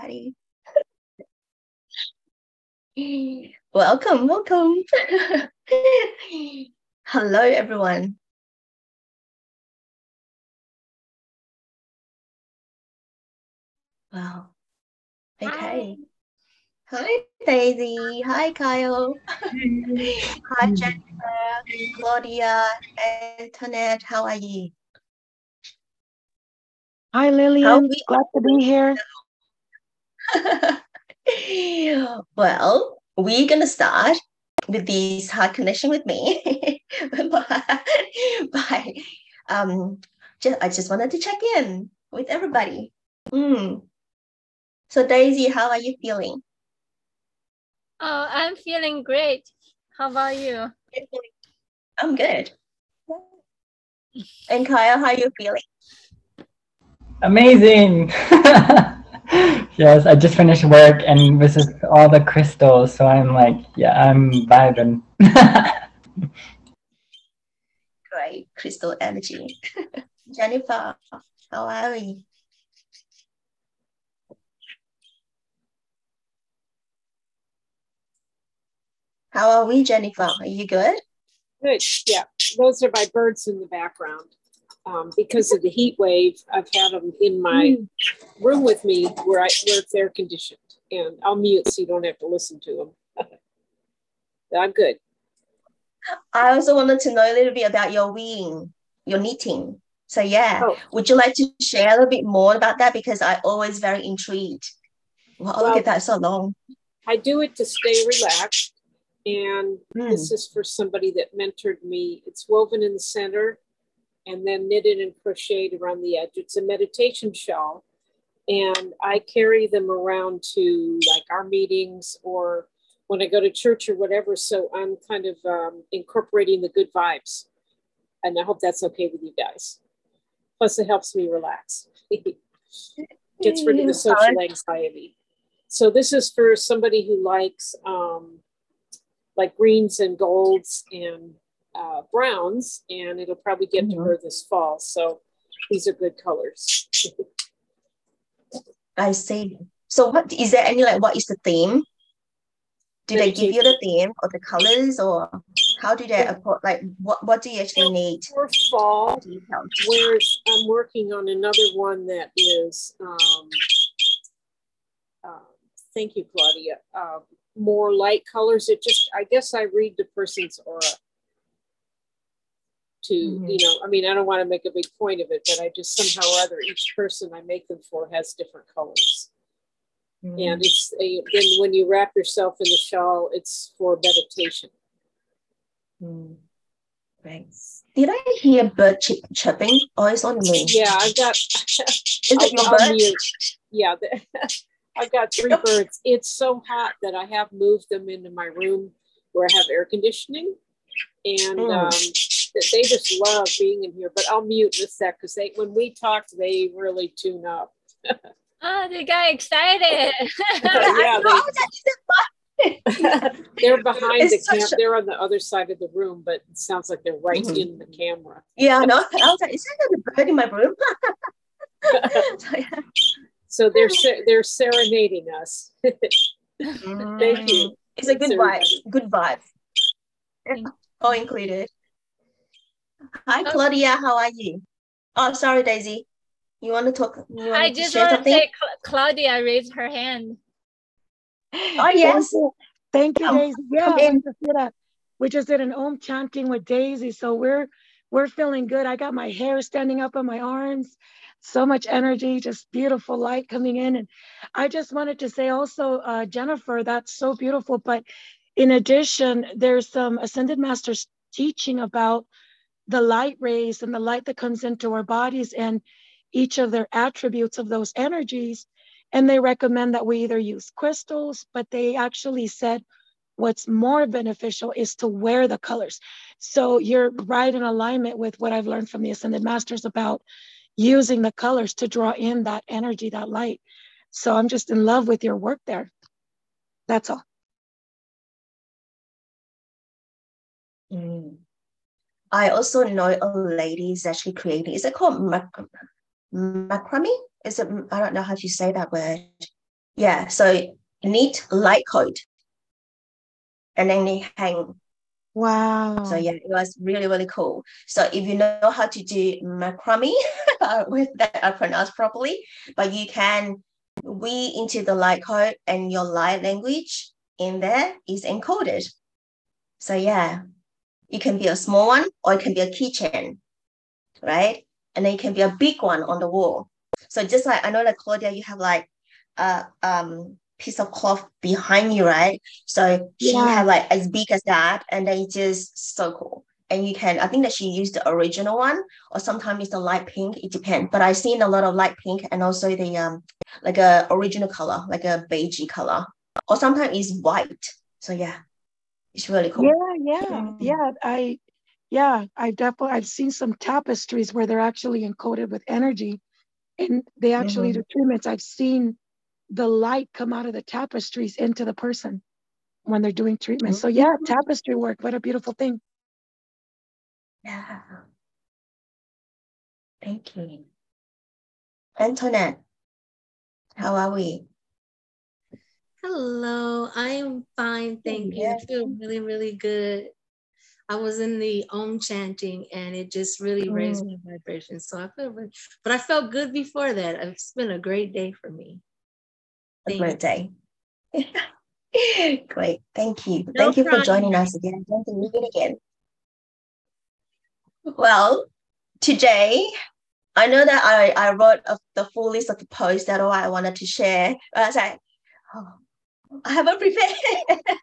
everybody. welcome, welcome. Hello, everyone. Wow. Okay. Hi, Hi Daisy. Hi, Kyle. Hi, Jennifer, Claudia, Antoinette. How are you? Hi, Lillian. Glad to be here. well, we're going to start with this hard connection with me. Bye. Um, just, I just wanted to check in with everybody. Mm. So, Daisy, how are you feeling? Oh, I'm feeling great. How about you? I'm good. And Kyle, how are you feeling? Amazing. yes, I just finished work and this is all the crystals, so I'm like, yeah, I'm vibing. Great crystal energy. Jennifer, how are we? How are we, Jennifer? Are you good? Good. Yeah, those are my birds in the background. Um, because of the heat wave, I've had them in my mm. room with me where I where it's air conditioned, and I'll mute so you don't have to listen to them. I'm good. I also wanted to know a little bit about your weaving, your knitting. So yeah, oh. would you like to share a little bit more about that? Because I always very intrigued. Well, well, look at that so long. I do it to stay relaxed and mm. this is for somebody that mentored me. It's woven in the center and then knitted and crocheted around the edge. It's a meditation shawl. And I carry them around to like our meetings or when I go to church or whatever. So I'm kind of um, incorporating the good vibes. And I hope that's okay with you guys. Plus, it helps me relax, gets rid of the social anxiety. So, this is for somebody who likes um, like greens and golds and uh, browns, and it'll probably get mm-hmm. to her this fall. So these are good colors. I see. So what is there any like what is the theme? Do they give you the theme or the colors or how do they apport like what, what do you actually need? For fall, where I'm working on another one that is um, uh, thank you, Claudia. Uh, more light colors. It just, I guess I read the person's aura to, mm-hmm. you know, I mean, I don't want to make a big point of it, but I just somehow or other, each person I make them for has different colors. Mm-hmm. And it's a, then when you wrap yourself in the shawl, it's for meditation. Mm. Thanks. Did I hear bird chip, chirping or is on me? Yeah, I've got. is it your bird? Yeah, I've got three birds. It's so hot that I have moved them into my room where I have air conditioning. And mm. um, they just love being in here. But I'll mute this sec because they when we talk, they really tune up. oh, they got excited. yeah, they, they're behind it's the camera. A... They're on the other side of the room, but it sounds like they're right mm-hmm. in the camera. Yeah, no, I was like, is that a bird in my room? so, yeah. So they're they're serenading us. Thank you. It's a good vibe. Good vibe. All included. Hi, oh. Claudia. How are you? Oh, sorry, Daisy. You want to talk? You want I just want something? to say, Claudia raised her hand. Oh yes. Thank you, Daisy. Yeah, we just, did a, we just did an Om chanting with Daisy, so we're we're feeling good. I got my hair standing up on my arms so much energy, just beautiful light coming in. And I just wanted to say also, uh, Jennifer, that's so beautiful. But in addition, there's some Ascended Masters teaching about the light rays and the light that comes into our bodies and each of their attributes of those energies. And they recommend that we either use crystals, but they actually said what's more beneficial is to wear the colors. So you're right in alignment with what I've learned from the Ascended Masters about using the colors to draw in that energy, that light. So I'm just in love with your work there. That's all. Mm. I also know a lady is actually creating, is it called mac- macrame? Is it, I don't know how to say that word. yeah, so neat light coat. And then they hang. Wow. So yeah, it was really, really cool. So if you know how to do macrame, uh, with that uh, I pronounced properly, but you can weave into the light code and your light language in there is encoded. So yeah, it can be a small one or it can be a keychain, right? And then it can be a big one on the wall. So just like I know that Claudia, you have like a um piece of cloth behind you, right? So she yeah. had like as big as that, and then it's just so cool. And you can, I think that she used the original one, or sometimes it's the light pink. It depends. But I've seen a lot of light pink and also the um like a original color, like a beigey color, or sometimes it's white. So yeah, it's really cool. Yeah, yeah, mm-hmm. yeah. I yeah, I've definitely I've seen some tapestries where they're actually encoded with energy, and they actually mm-hmm. do treatments. I've seen the light come out of the tapestries into the person when they're doing treatment. So yeah, mm-hmm. tapestry work. What a beautiful thing. Yeah. Thank you. Antoinette, how are we? Hello, I am fine. Thank you. I feel really, really good. I was in the Om chanting and it just really mm. raised my vibration. So I feel, really, but I felt good before that. It's been a great day for me. Thank a great day. great. Thank you. No Thank you for joining us again. You meet again. Well, today I know that I, I wrote a, the full list of the posts that all I wanted to share. Was like, oh, I haven't prepared.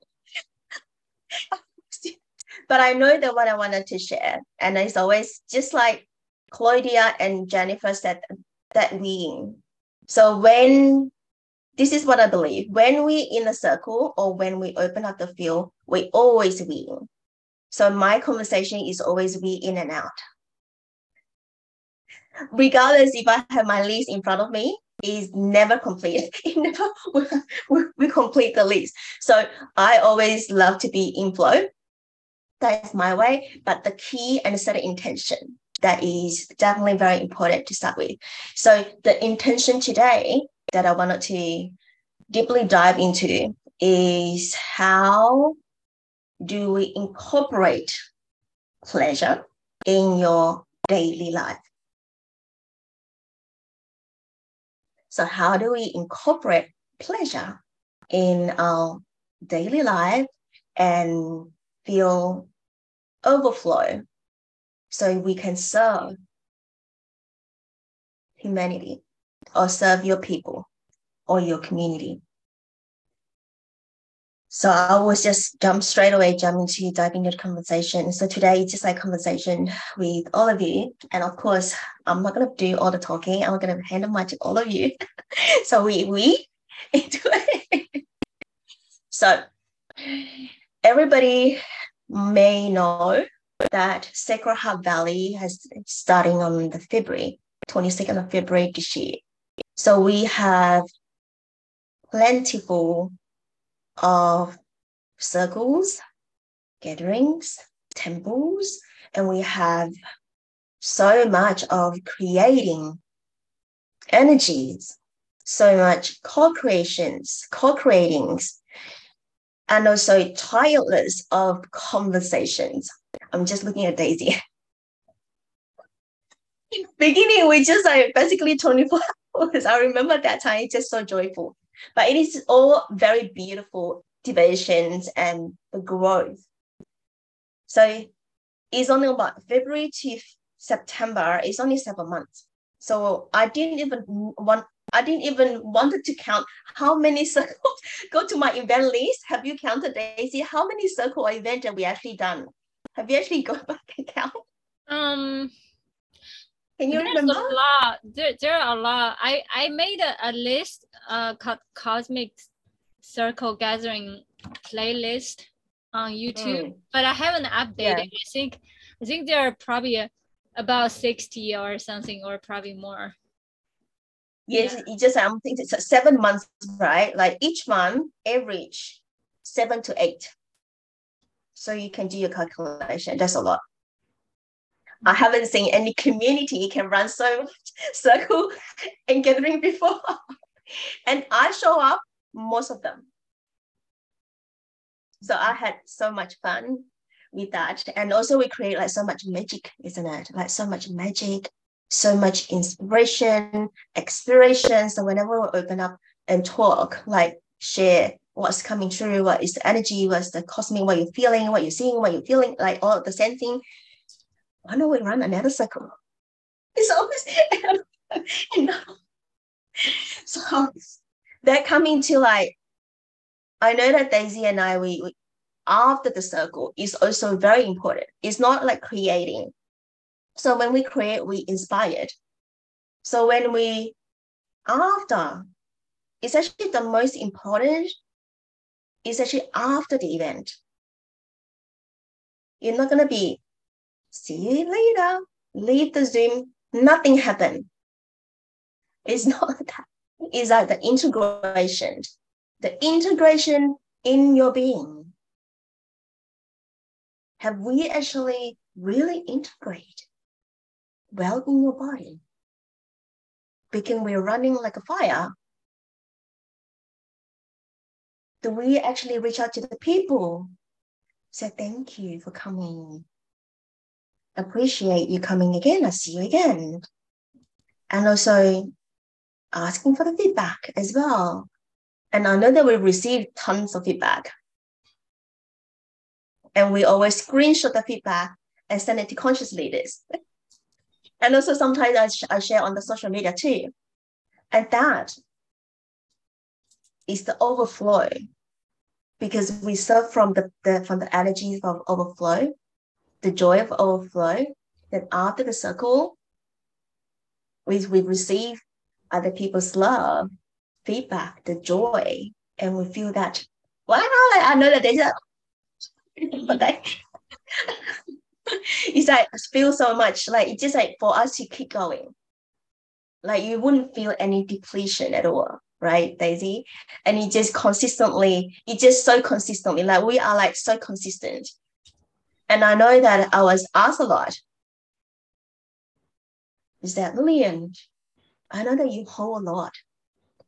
but I know the one I wanted to share. And it's always just like Claudia and Jennifer said that we. So when this is what I believe. When we in a circle or when we open up the field, we always win. So my conversation is always we in and out. Regardless if I have my list in front of me, is never complete. It never we, we complete the list. So I always love to be in flow. That's my way. But the key and set of intention that is definitely very important to start with. So the intention today that I wanted to deeply dive into is how do we incorporate pleasure in your daily life? So, how do we incorporate pleasure in our daily life and feel overflow so we can serve humanity or serve your people or your community? So I was just jump straight away, jump into diving into conversation. So today, just like conversation with all of you. And of course, I'm not gonna do all the talking. I'm gonna hand the mic to all of you. so we we into it. so everybody may know that Sacred Heart Valley has starting on the February, 22nd of February this year. So we have plentiful of circles, gatherings, temples, and we have so much of creating energies, so much co-creations, co-creatings, and also tireless of conversations. I'm just looking at Daisy. In Beginning we just like basically 24 hours. I remember that time, it's just so joyful. But it is all very beautiful divisions and the growth. So it's only about February to September, it's only seven months. So I didn't even want I didn't even wanted to count how many circles go to my event list. Have you counted Daisy? How many circle events have we actually done? Have you actually gone back and count? Um can you There's remember? a lot. There, there are a lot. I, I made a, a list, uh, called Cosmic Circle Gathering playlist on YouTube, mm. but I haven't updated. Yeah. I think I think there are probably about 60 or something, or probably more. Yes, yeah. it just I'm thinking it's seven months, right? Like each month, average seven to eight. So you can do your calculation. That's a lot. I haven't seen any community can run so circle and gathering before. and I show up most of them. So I had so much fun with that. And also we create like so much magic, isn't it? Like so much magic, so much inspiration, exploration. So whenever we open up and talk, like share what's coming through, what is the energy, what's the cosmic, what you're feeling, what you're seeing, what you're feeling, like all the same thing. Why don't we run another circle? It's always you know. So that coming to like I know that Daisy and I we, we after the circle is also very important. It's not like creating. So when we create, we inspired. So when we after, it's actually the most important. It's actually after the event. You're not gonna be see you later, leave the Zoom, nothing happened. It's not that. It's like the integration, the integration in your being have we actually really integrate well in your body? Because we're running like a fire. Do we actually reach out to the people? Say thank you for coming. Appreciate you coming again. I see you again. And also asking for the feedback as well. And I know that we received tons of feedback and we always screenshot the feedback and send it to conscious leaders. and also sometimes I, sh- I share on the social media too. And that is the overflow because we serve from the, the from the energies of overflow, the joy of overflow. That after the circle, we, we receive other people's love, feedback, the joy, and we feel that wow, I know that there's a but like it's like feel so much like it's just like for us to keep going like you wouldn't feel any depletion at all right daisy and it just consistently it just so consistently like we are like so consistent and i know that i was asked a lot is that lillian i know that you hold a lot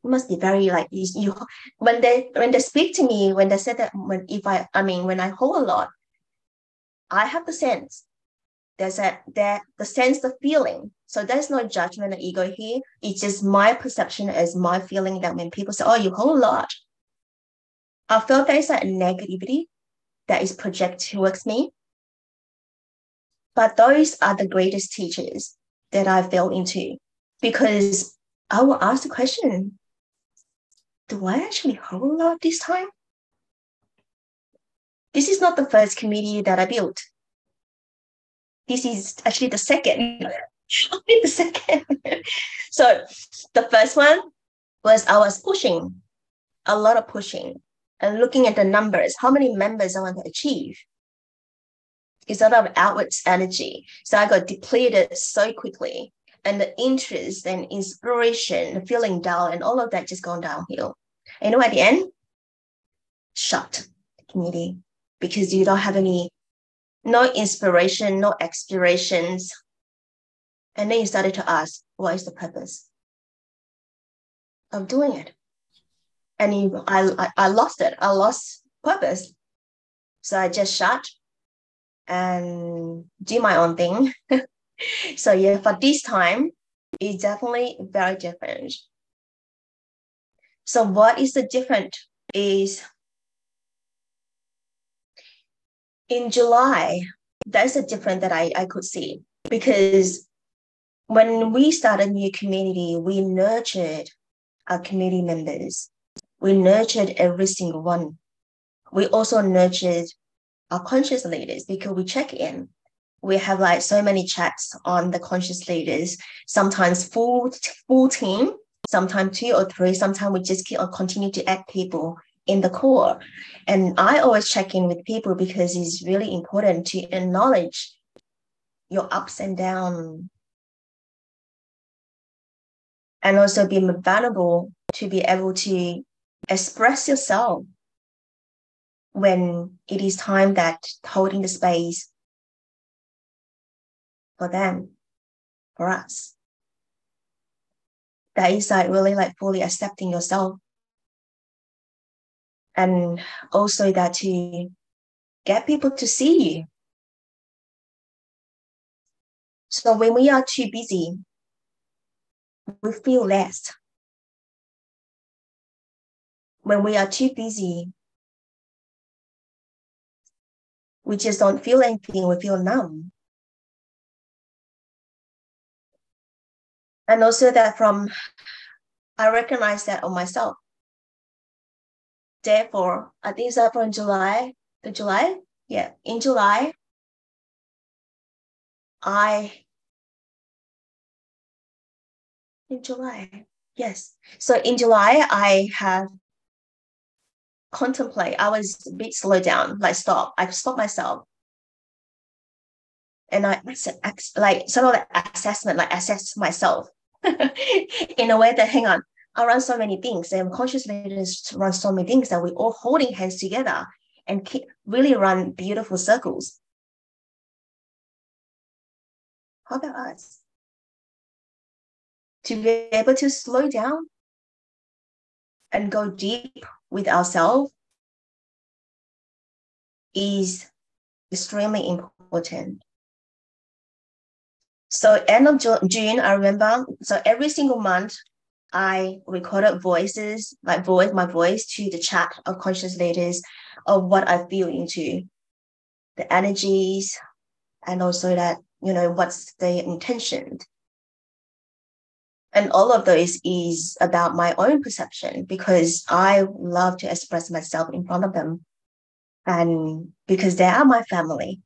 must be very like you, you when they when they speak to me when they said that when if I I mean when I hold a lot, I have the sense. There's a that the sense, the feeling. So there's no judgment or ego here. It's just my perception as my feeling that when people say, "Oh, you hold a lot," I felt there's a negativity that is projected towards me. But those are the greatest teachers that I fell into because I will ask the question do I actually hold lot this time? This is not the first committee that I built. This is actually the second. the second. so the first one was I was pushing, a lot of pushing, and looking at the numbers, how many members I want to achieve. A lot of outwards energy. So I got depleted so quickly. And the interest and inspiration, feeling down, and all of that just gone downhill. And you know, at the end, shut community because you don't have any, no inspiration, no explorations. And then you started to ask, what is the purpose of doing it? And you, I, I, I lost it. I lost purpose. So I just shut and do my own thing. so yeah, for this time, it's definitely very different. So what is the difference is in July, that's a different that I, I could see because when we started new community, we nurtured our community members. We nurtured every single one. We also nurtured our conscious leaders because we check in. We have like so many checks on the conscious leaders, sometimes full full team sometimes two or three, sometimes we just keep on continue to add people in the core. And I always check in with people because it's really important to acknowledge your ups and downs. And also be vulnerable to be able to express yourself when it is time that holding the space for them, for us that is like really like fully accepting yourself and also that to get people to see you. So when we are too busy, we feel less. When we are too busy, we just don't feel anything, we feel numb. And also that from, I recognize that on myself. Therefore, I think that from July, the July, yeah, in July, I in July. Yes. So in July, I have contemplate. I was a bit slowed down, like stop. I stopped myself. And I like sort of like assessment, like assess myself in a way that hang on, I run so many things and conscious leaders run so many things that we're all holding hands together and keep really run beautiful circles. How about us? To be able to slow down and go deep with ourselves is extremely important. So end of June, I remember, so every single month, I recorded voices, like voice, my voice to the chat of conscious leaders of what I feel into the energies and also that, you know, what's the intention. And all of those is about my own perception because I love to express myself in front of them. And because they are my family.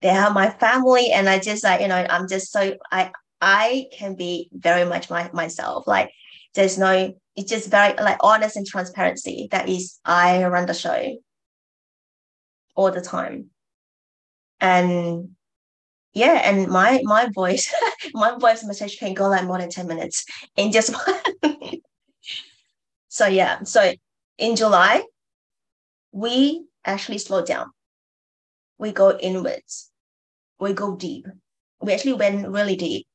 They are my family. And I just like, you know, I'm just so I I can be very much my myself. Like there's no, it's just very like honest and transparency. That is, I run the show all the time. And yeah, and my my voice, my voice message can go like more than 10 minutes in just so yeah. So in July, we actually slow down. We go inwards. We go deep. We actually went really deep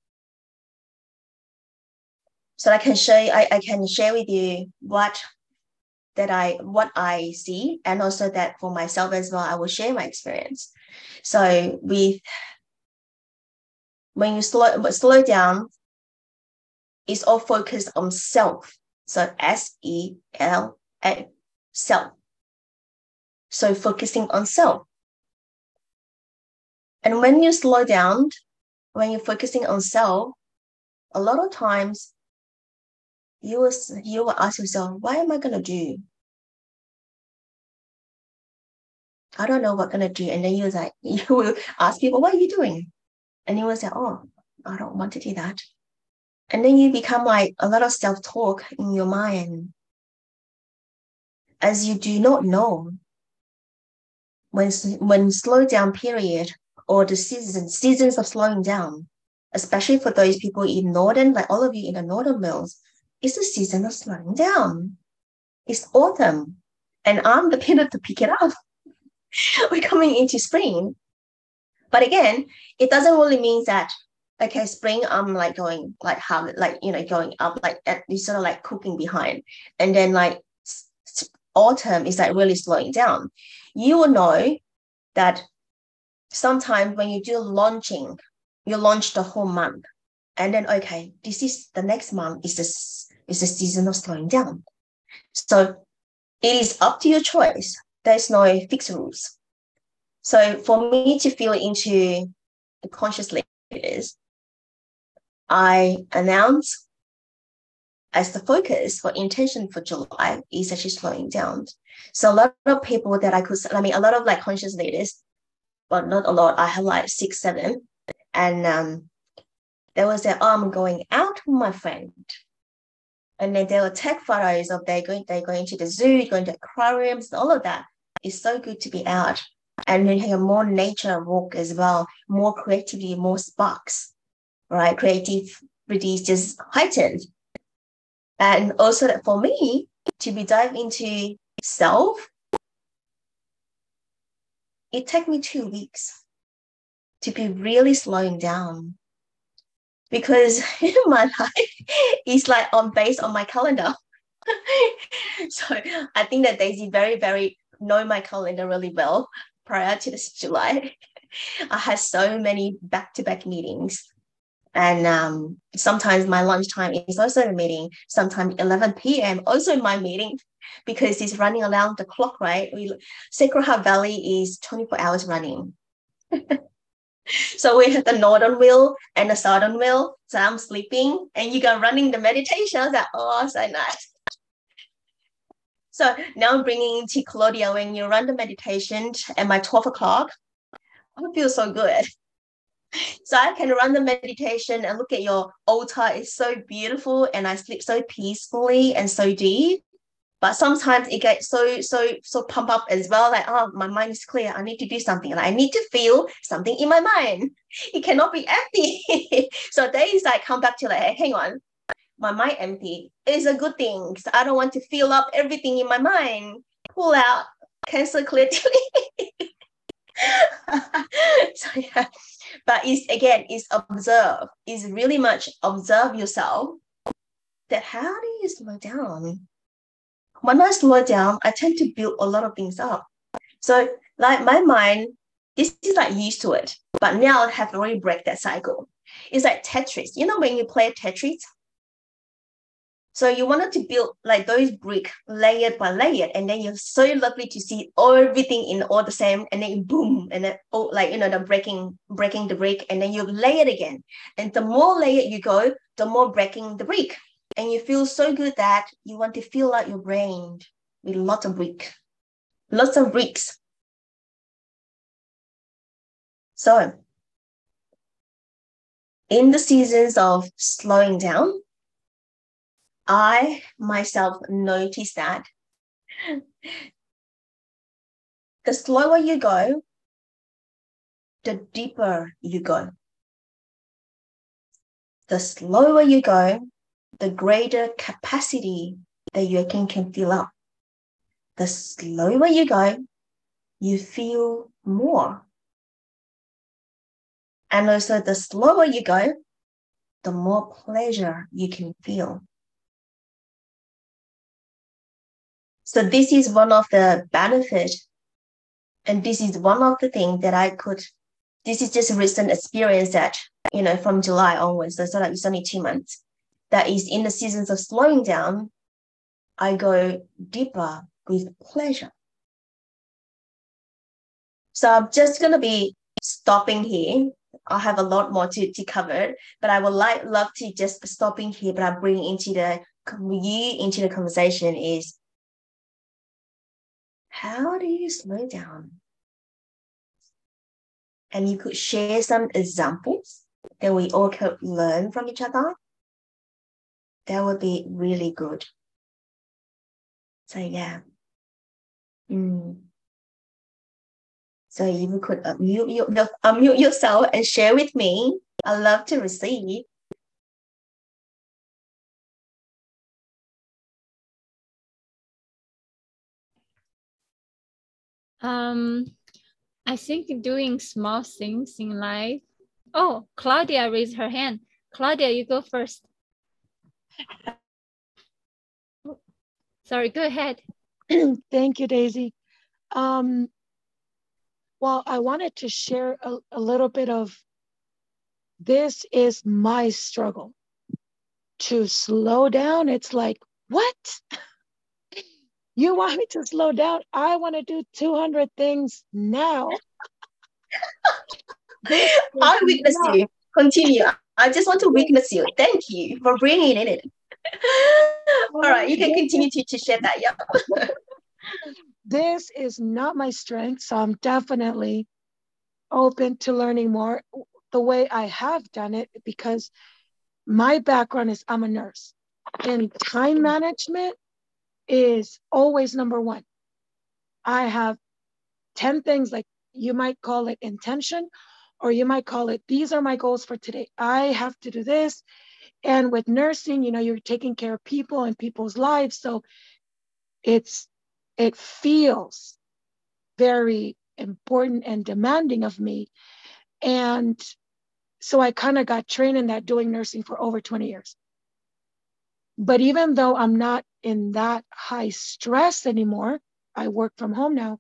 so I can show you, I, I can share with you what that I what I see and also that for myself as well I will share my experience. So with when you slow slow down, it's all focused on self. So S E L A self. So focusing on self. And when you slow down, when you're focusing on self, a lot of times you will you will ask yourself, what am I gonna do? I don't know what I'm gonna do. And then you like, you will ask people, what are you doing? And you will say, oh, I don't want to do that. And then you become like a lot of self-talk in your mind. As you do not know when when slow down period or the seasons seasons of slowing down, especially for those people in northern, like all of you in the northern mills, it's the season of slowing down. It's autumn, and I'm the pinner to pick it up. We're coming into spring. But again, it doesn't really mean that okay, spring I'm like going like how like you know going up like at sort of like cooking behind, and then like autumn is like really slowing down. You will know that sometimes when you do launching, you launch the whole month, and then okay, this is the next month is this is the season of slowing down. So it is up to your choice. There's no fixed rules. So for me to feel into the conscious leaders, I announce as the focus for intention for July is actually slowing down. So a lot of people that I could, I mean, a lot of like conscious leaders, but not a lot. I have like six, seven, and um, there was that oh, I'm going out with my friend and then they will take photos of they going they going to the zoo, going to aquariums, all of that. It's so good to be out. And then have more nature walk as well, more creativity, more sparks, right? Creativity is just heightened. And also that for me to be dive into self, it took me two weeks to be really slowing down because my life is like on based on my calendar. so I think that Daisy very, very know my calendar really well prior to this July. I had so many back-to-back meetings. And um, sometimes my lunchtime is also a meeting. Sometimes 11 p.m. also my meeting because it's running around the clock, right? We, Sacred Heart Valley is 24 hours running. so we have the northern wheel and the southern wheel. So I'm sleeping and you go running the meditation. I was like, oh, so nice. So now I'm bringing to Claudia when you run the meditation at my 12 o'clock. I feel so good. So I can run the meditation and look at your altar. It's so beautiful and I sleep so peacefully and so deep. But sometimes it gets so, so, so pump up as well. Like, oh, my mind is clear. I need to do something. Like, I need to feel something in my mind. It cannot be empty. so days I come back to like, hey, hang on, my mind empty is a good thing. So I don't want to fill up everything in my mind. Pull out, cancel clearly. so yeah, but it's again, it's observe. It's really much observe yourself. That how do you slow down? When I slow down, I tend to build a lot of things up. So like my mind, this is like used to it, but now I have already break that cycle. It's like Tetris. You know when you play Tetris, so you wanted to build like those brick layered by layered, and then you're so lovely to see everything in all the same, and then boom, and then oh, like you know the breaking breaking the brick, and then you lay it again. And the more layered you go, the more breaking the brick, and you feel so good that you want to fill out your brain with lots of brick, lots of bricks. So in the seasons of slowing down, I myself noticed that the slower you go, the deeper you go. The slower you go, the greater capacity that you can, can fill up. The slower you go, you feel more. And also, the slower you go, the more pleasure you can feel. So this is one of the benefit, and this is one of the things that I could. This is just a recent experience that you know from July onwards. So, it's only two months. That is in the seasons of slowing down, I go deeper with pleasure. So I'm just gonna be stopping here. I have a lot more to, to cover, but I would like love to just stopping here, but I bring into the you into the conversation is how do you slow down? And you could share some examples that we all could learn from each other. That would be really good. So yeah. Mm. So if you could unmute, you, unmute yourself and share with me, I'd love to receive. Um, I think doing small things in life. Oh, Claudia raised her hand. Claudia, you go first. Sorry, go ahead. Thank you, Daisy. Um, well, I wanted to share a, a little bit of this is my struggle to slow down. It's like, what? You want me to slow down? I want to do 200 things now. I witness you. Continue. I just want to witness you. Thank you for bringing it in. All right, you can continue to, to share that. Yeah. this is not my strength, so I'm definitely open to learning more the way I have done it because my background is I'm a nurse. In time management, is always number one. I have 10 things like you might call it intention, or you might call it these are my goals for today. I have to do this. And with nursing, you know, you're taking care of people and people's lives. So it's it feels very important and demanding of me. And so I kind of got trained in that doing nursing for over 20 years. But even though I'm not in that high stress anymore, I work from home now,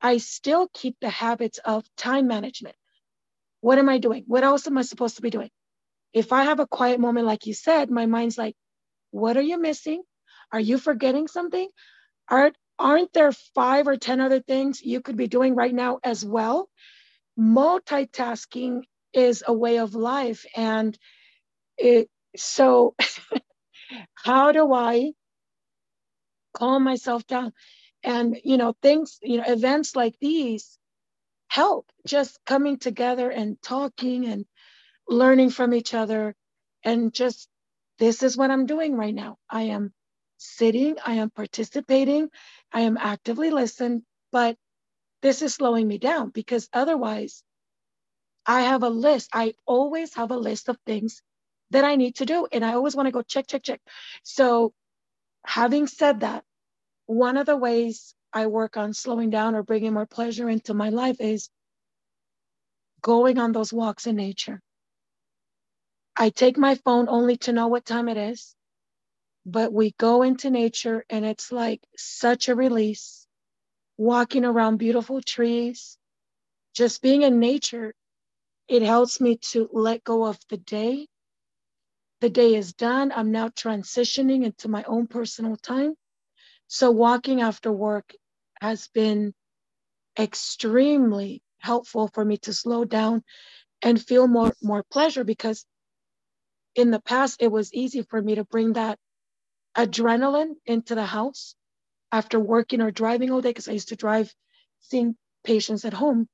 I still keep the habits of time management. What am I doing? What else am I supposed to be doing? If I have a quiet moment, like you said, my mind's like, what are you missing? Are you forgetting something? Aren't, aren't there five or 10 other things you could be doing right now as well? Multitasking is a way of life. And it, so how do I calm myself down? And, you know, things, you know, events like these help just coming together and talking and learning from each other and just this is what I'm doing right now. I am sitting, I am participating, I am actively listening, but this is slowing me down because otherwise I have a list. I always have a list of things that I need to do and I always want to go check, check, check. So having said that, one of the ways I work on slowing down or bringing more pleasure into my life is going on those walks in nature. I take my phone only to know what time it is, but we go into nature and it's like such a release. Walking around beautiful trees, just being in nature, it helps me to let go of the day. The day is done. I'm now transitioning into my own personal time. So walking after work has been extremely helpful for me to slow down and feel more more pleasure because in the past, it was easy for me to bring that adrenaline into the house after working or driving all day because I used to drive seeing patients at home.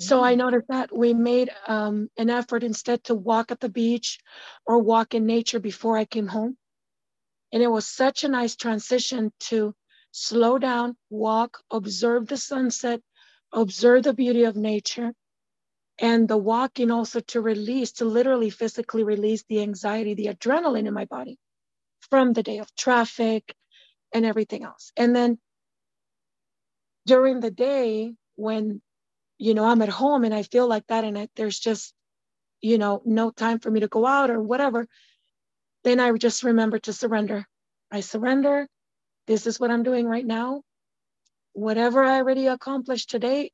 So I mm. noticed that we made um, an effort instead to walk at the beach or walk in nature before I came home. And it was such a nice transition to slow down, walk, observe the sunset, observe the beauty of nature, and the walking also to release, to literally physically release the anxiety, the adrenaline in my body from the day of traffic and everything else. And then during the day, when you know I'm at home and I feel like that, and I, there's just you know no time for me to go out or whatever, then I just remember to surrender. I surrender. This is what I'm doing right now. Whatever I already accomplished today,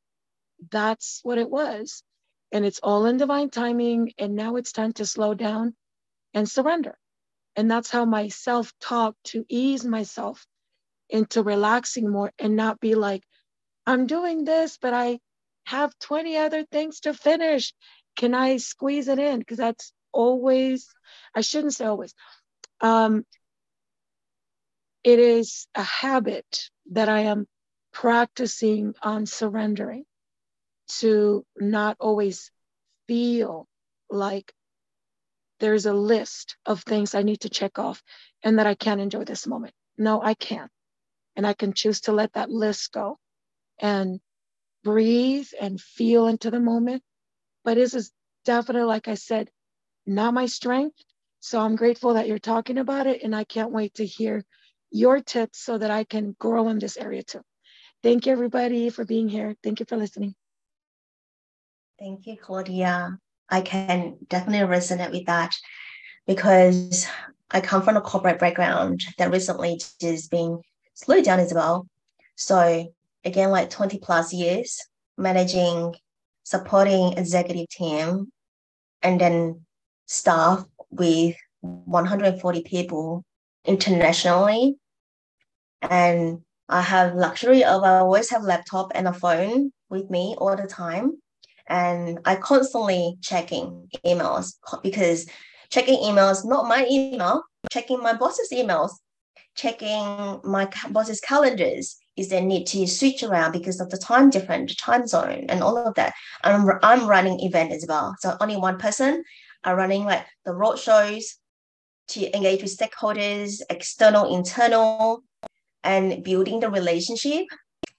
that's what it was and it's all in divine timing. And now it's time to slow down and surrender. And that's how my self talk to ease myself into relaxing more and not be like, I'm doing this, but I have 20 other things to finish. Can I squeeze it in? Because that's always, I shouldn't say always. Um, it is a habit that I am practicing on surrendering to not always feel like there's a list of things I need to check off and that I can't enjoy this moment. No, I can't. And I can choose to let that list go and breathe and feel into the moment. But this is definitely, like I said, not my strength. So I'm grateful that you're talking about it. And I can't wait to hear your tips so that I can grow in this area too. Thank you, everybody, for being here. Thank you for listening. Thank you, Claudia. I can definitely resonate with that because I come from a corporate background that recently has been slowed down as well. So again, like 20 plus years managing, supporting executive team, and then staff with 140 people internationally. And I have luxury of I always have laptop and a phone with me all the time and I constantly checking emails because checking emails, not my email, checking my boss's emails, checking my boss's calendars. Is there need to switch around because of the time different time zone and all of that? I'm I'm running event as well, so only one person are running like the road shows to engage with stakeholders, external, internal, and building the relationship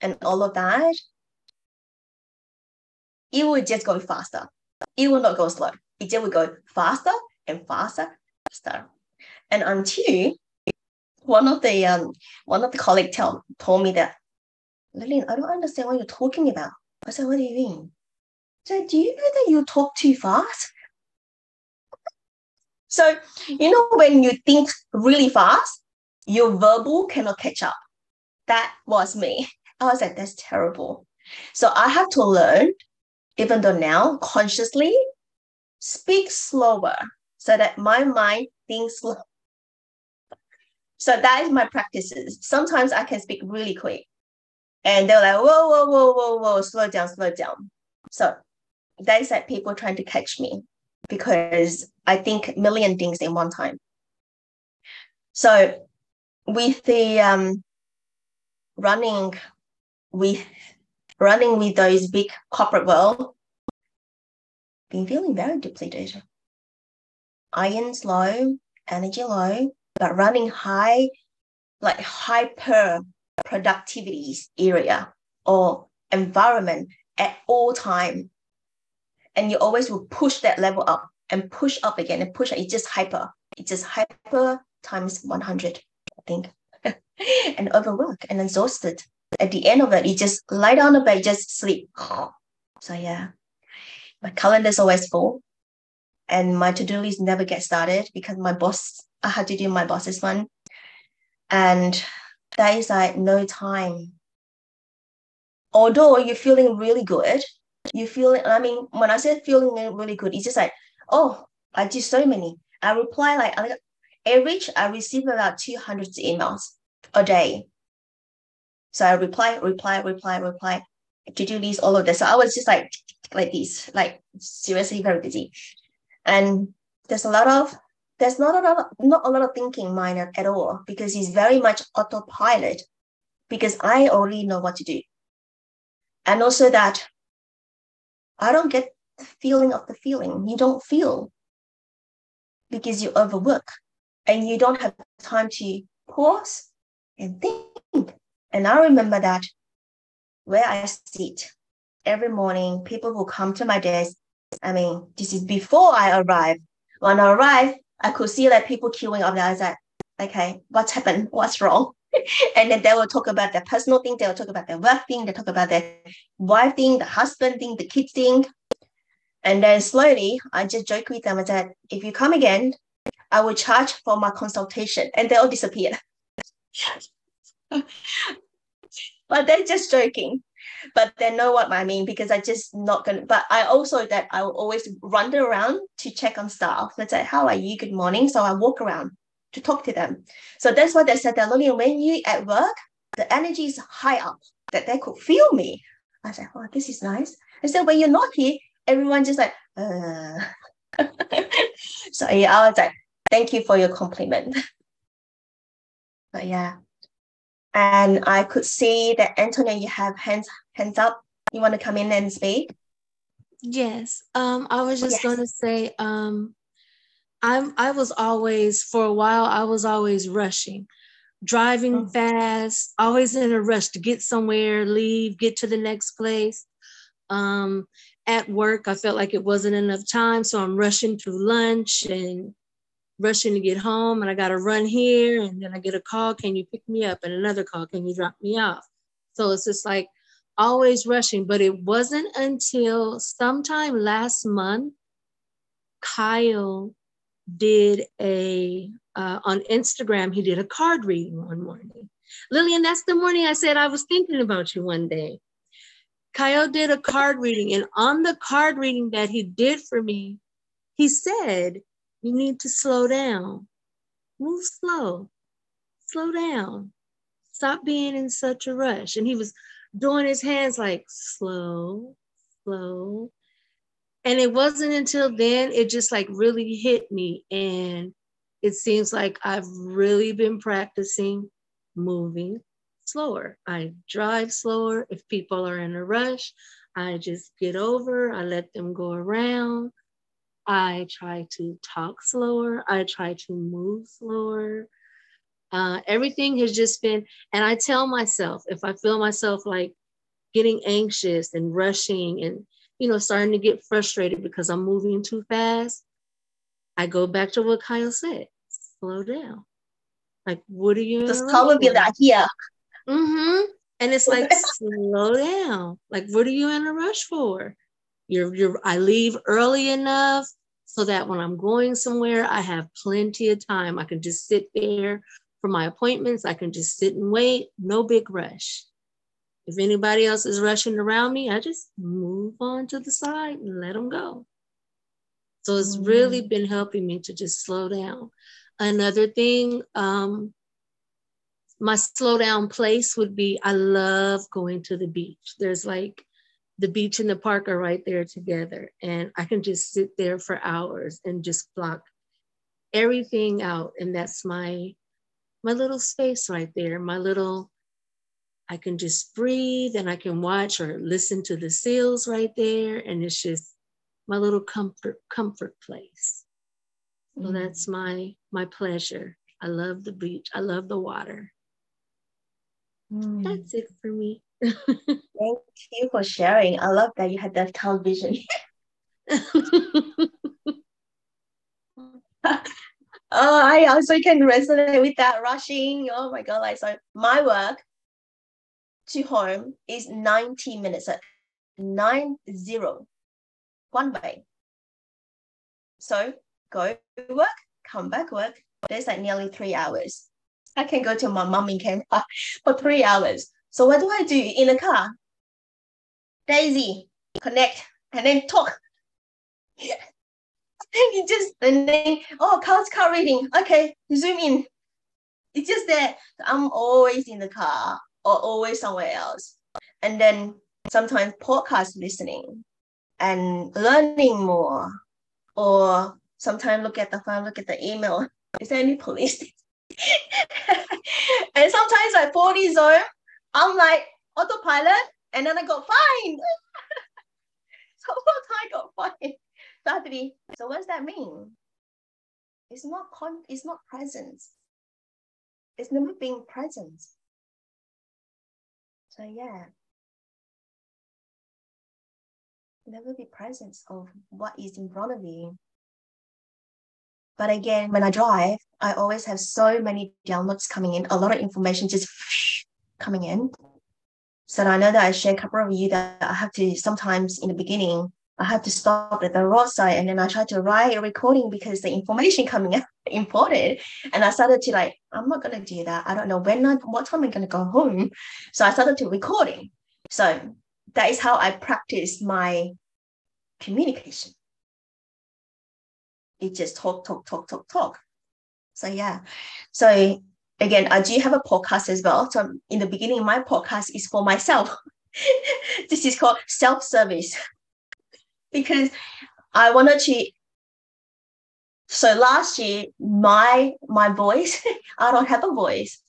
and all of that it will just go faster. It will not go slow. It just will go faster and faster, faster. And until one of the um one of the colleagues tell, told me that, Lillian, I don't understand what you're talking about. I said, what do you mean? So do you know that you talk too fast? So, you know, when you think really fast, your verbal cannot catch up. That was me. I was like, that's terrible. So I have to learn, even though now consciously, speak slower so that my mind thinks slow. So that is my practices. Sometimes I can speak really quick. And they're like, whoa, whoa, whoa, whoa, whoa, slow down, slow down. So that is like people trying to catch me because I think million things in one time. So with the um, running with running with those big corporate world, been feeling very depleted. Iron's low, energy low, but running high, like hyper productivity area or environment at all time. And you always will push that level up and push up again and push Up. It's just hyper. It's just hyper times 100, I think. and overwork and exhausted. At the end of it, you just lie down the bed, just sleep. So yeah, my calendar is always full, and my to-do list never get started because my boss. I had to do my boss's one, and there is like no time. Although you're feeling really good, you feel. I mean, when I say feeling really good, it's just like, oh, I do so many. I reply like average. I receive about two hundred emails a day. So I reply, reply, reply, reply, to do list, all of this. So I was just like like this, like seriously very busy. And there's a lot of there's not a lot of, not a lot of thinking mind at all because he's very much autopilot because I already know what to do. And also that I don't get the feeling of the feeling. You don't feel because you overwork and you don't have time to pause and think. And I remember that where I sit every morning, people will come to my desk. I mean, this is before I arrive. When I arrive, I could see like people queuing up there. I was like, okay, what's happened? What's wrong? and then they will talk about their personal thing, they will talk about their work thing, they talk about their wife thing, the husband thing, the kids thing. And then slowly I just joke with them I said, if you come again, I will charge for my consultation. And they all disappeared. but they're just joking. But they know what I mean because I just not gonna. But I also that I will always run around to check on staff. Let's say, how are you? Good morning. So I walk around to talk to them. So that's why they said that Lillian, when you at work, the energy is high up that they could feel me. I said, oh, this is nice. I said, when you're not here, everyone just like, uh. so yeah, I was like, thank you for your compliment. But yeah. And I could see that Antonia, you have hands hands up. You want to come in and speak? Yes. Um, I was just yes. going to say, um, I'm I was always for a while. I was always rushing, driving oh. fast, always in a rush to get somewhere, leave, get to the next place. Um, at work, I felt like it wasn't enough time, so I'm rushing through lunch and rushing to get home and I got to run here and then I get a call, can you pick me up? And another call, can you drop me off? So it's just like always rushing. But it wasn't until sometime last month, Kyle did a, uh, on Instagram, he did a card reading one morning. Lillian, that's the morning I said I was thinking about you one day. Kyle did a card reading, and on the card reading that he did for me, he said, you need to slow down. Move slow. Slow down. Stop being in such a rush. And he was doing his hands like slow, slow. And it wasn't until then it just like really hit me. And it seems like I've really been practicing moving slower. I drive slower. If people are in a rush, I just get over, I let them go around. I try to talk slower. I try to move slower. Uh, everything has just been, and I tell myself if I feel myself like getting anxious and rushing and, you know, starting to get frustrated because I'm moving too fast, I go back to what Kyle said slow down. Like, what are you? Just call me that here. Mm-hmm. And it's like, slow down. Like, what are you in a rush for? You're, you're, I leave early enough so that when I'm going somewhere, I have plenty of time. I can just sit there for my appointments. I can just sit and wait, no big rush. If anybody else is rushing around me, I just move on to the side and let them go. So it's mm. really been helping me to just slow down. Another thing, um, my slow down place would be I love going to the beach. There's like the beach and the park are right there together. And I can just sit there for hours and just block everything out. And that's my my little space right there, my little I can just breathe and I can watch or listen to the seals right there. And it's just my little comfort, comfort place. So mm-hmm. that's my my pleasure. I love the beach. I love the water. Mm. That's it for me. Thank you for sharing. I love that you had that television. oh, I also can resonate with that rushing. Oh my god, like so my work to home is 90 minutes at nine zero one way. So go work, come back work. There's like nearly three hours. I can go to my mom in Canada for three hours. So what do I do in the car? Daisy, connect, and then talk. you just and then oh car's car reading. Okay, zoom in. It's just that I'm always in the car or always somewhere else. And then sometimes podcast listening and learning more. Or sometimes look at the phone, look at the email. Is there any police? and sometimes I 40 zone, I'm like autopilot, and then I got fined. so I got fined. Sadly. So what does that mean? It's not con it's not presence. It's never being present. So yeah. Never be present of what is in front of you. But again, when I drive, I always have so many downloads coming in, a lot of information just coming in. So I know that I share a couple of you that I have to sometimes in the beginning, I have to stop at the roadside and then I try to write a recording because the information coming out important. And I started to like, I'm not gonna do that. I don't know when I what time I'm gonna go home. So I started to recording. So that is how I practice my communication. It just talk, talk, talk, talk, talk. So yeah. So again, I do have a podcast as well. So um, in the beginning, my podcast is for myself. this is called self-service because I wanted to. So last year, my my voice, I don't have a voice.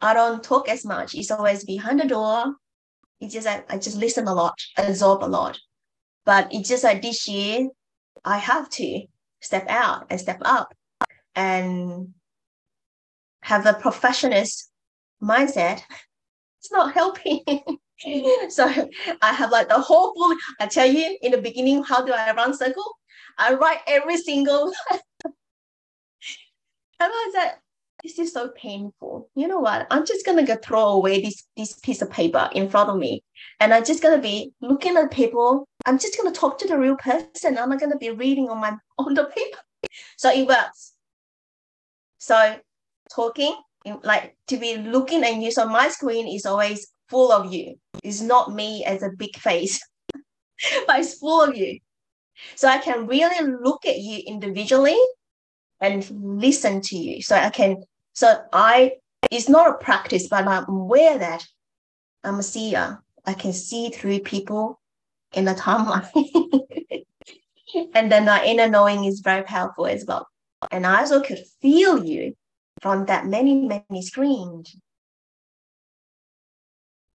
I don't talk as much. It's always behind the door. It's just I, I just listen a lot, absorb a lot. But it's just like this year, I have to step out and step up and have a professionalist mindset. It's not helping. so I have like the whole full, I tell you in the beginning, how do I run circle? I write every single I was like, this is so painful. You know what? I'm just gonna go throw away this this piece of paper in front of me. And I'm just gonna be looking at people. I'm just gonna talk to the real person. I'm not gonna be reading on my on the paper. So it works. So talking, like to be looking at you. So my screen is always full of you. It's not me as a big face, but it's full of you. So I can really look at you individually and listen to you. So I can, so I, it's not a practice, but I'm aware that I'm a seer. I can see through people in the timeline. and then the inner knowing is very powerful as well. And I also could feel you from that many, many screens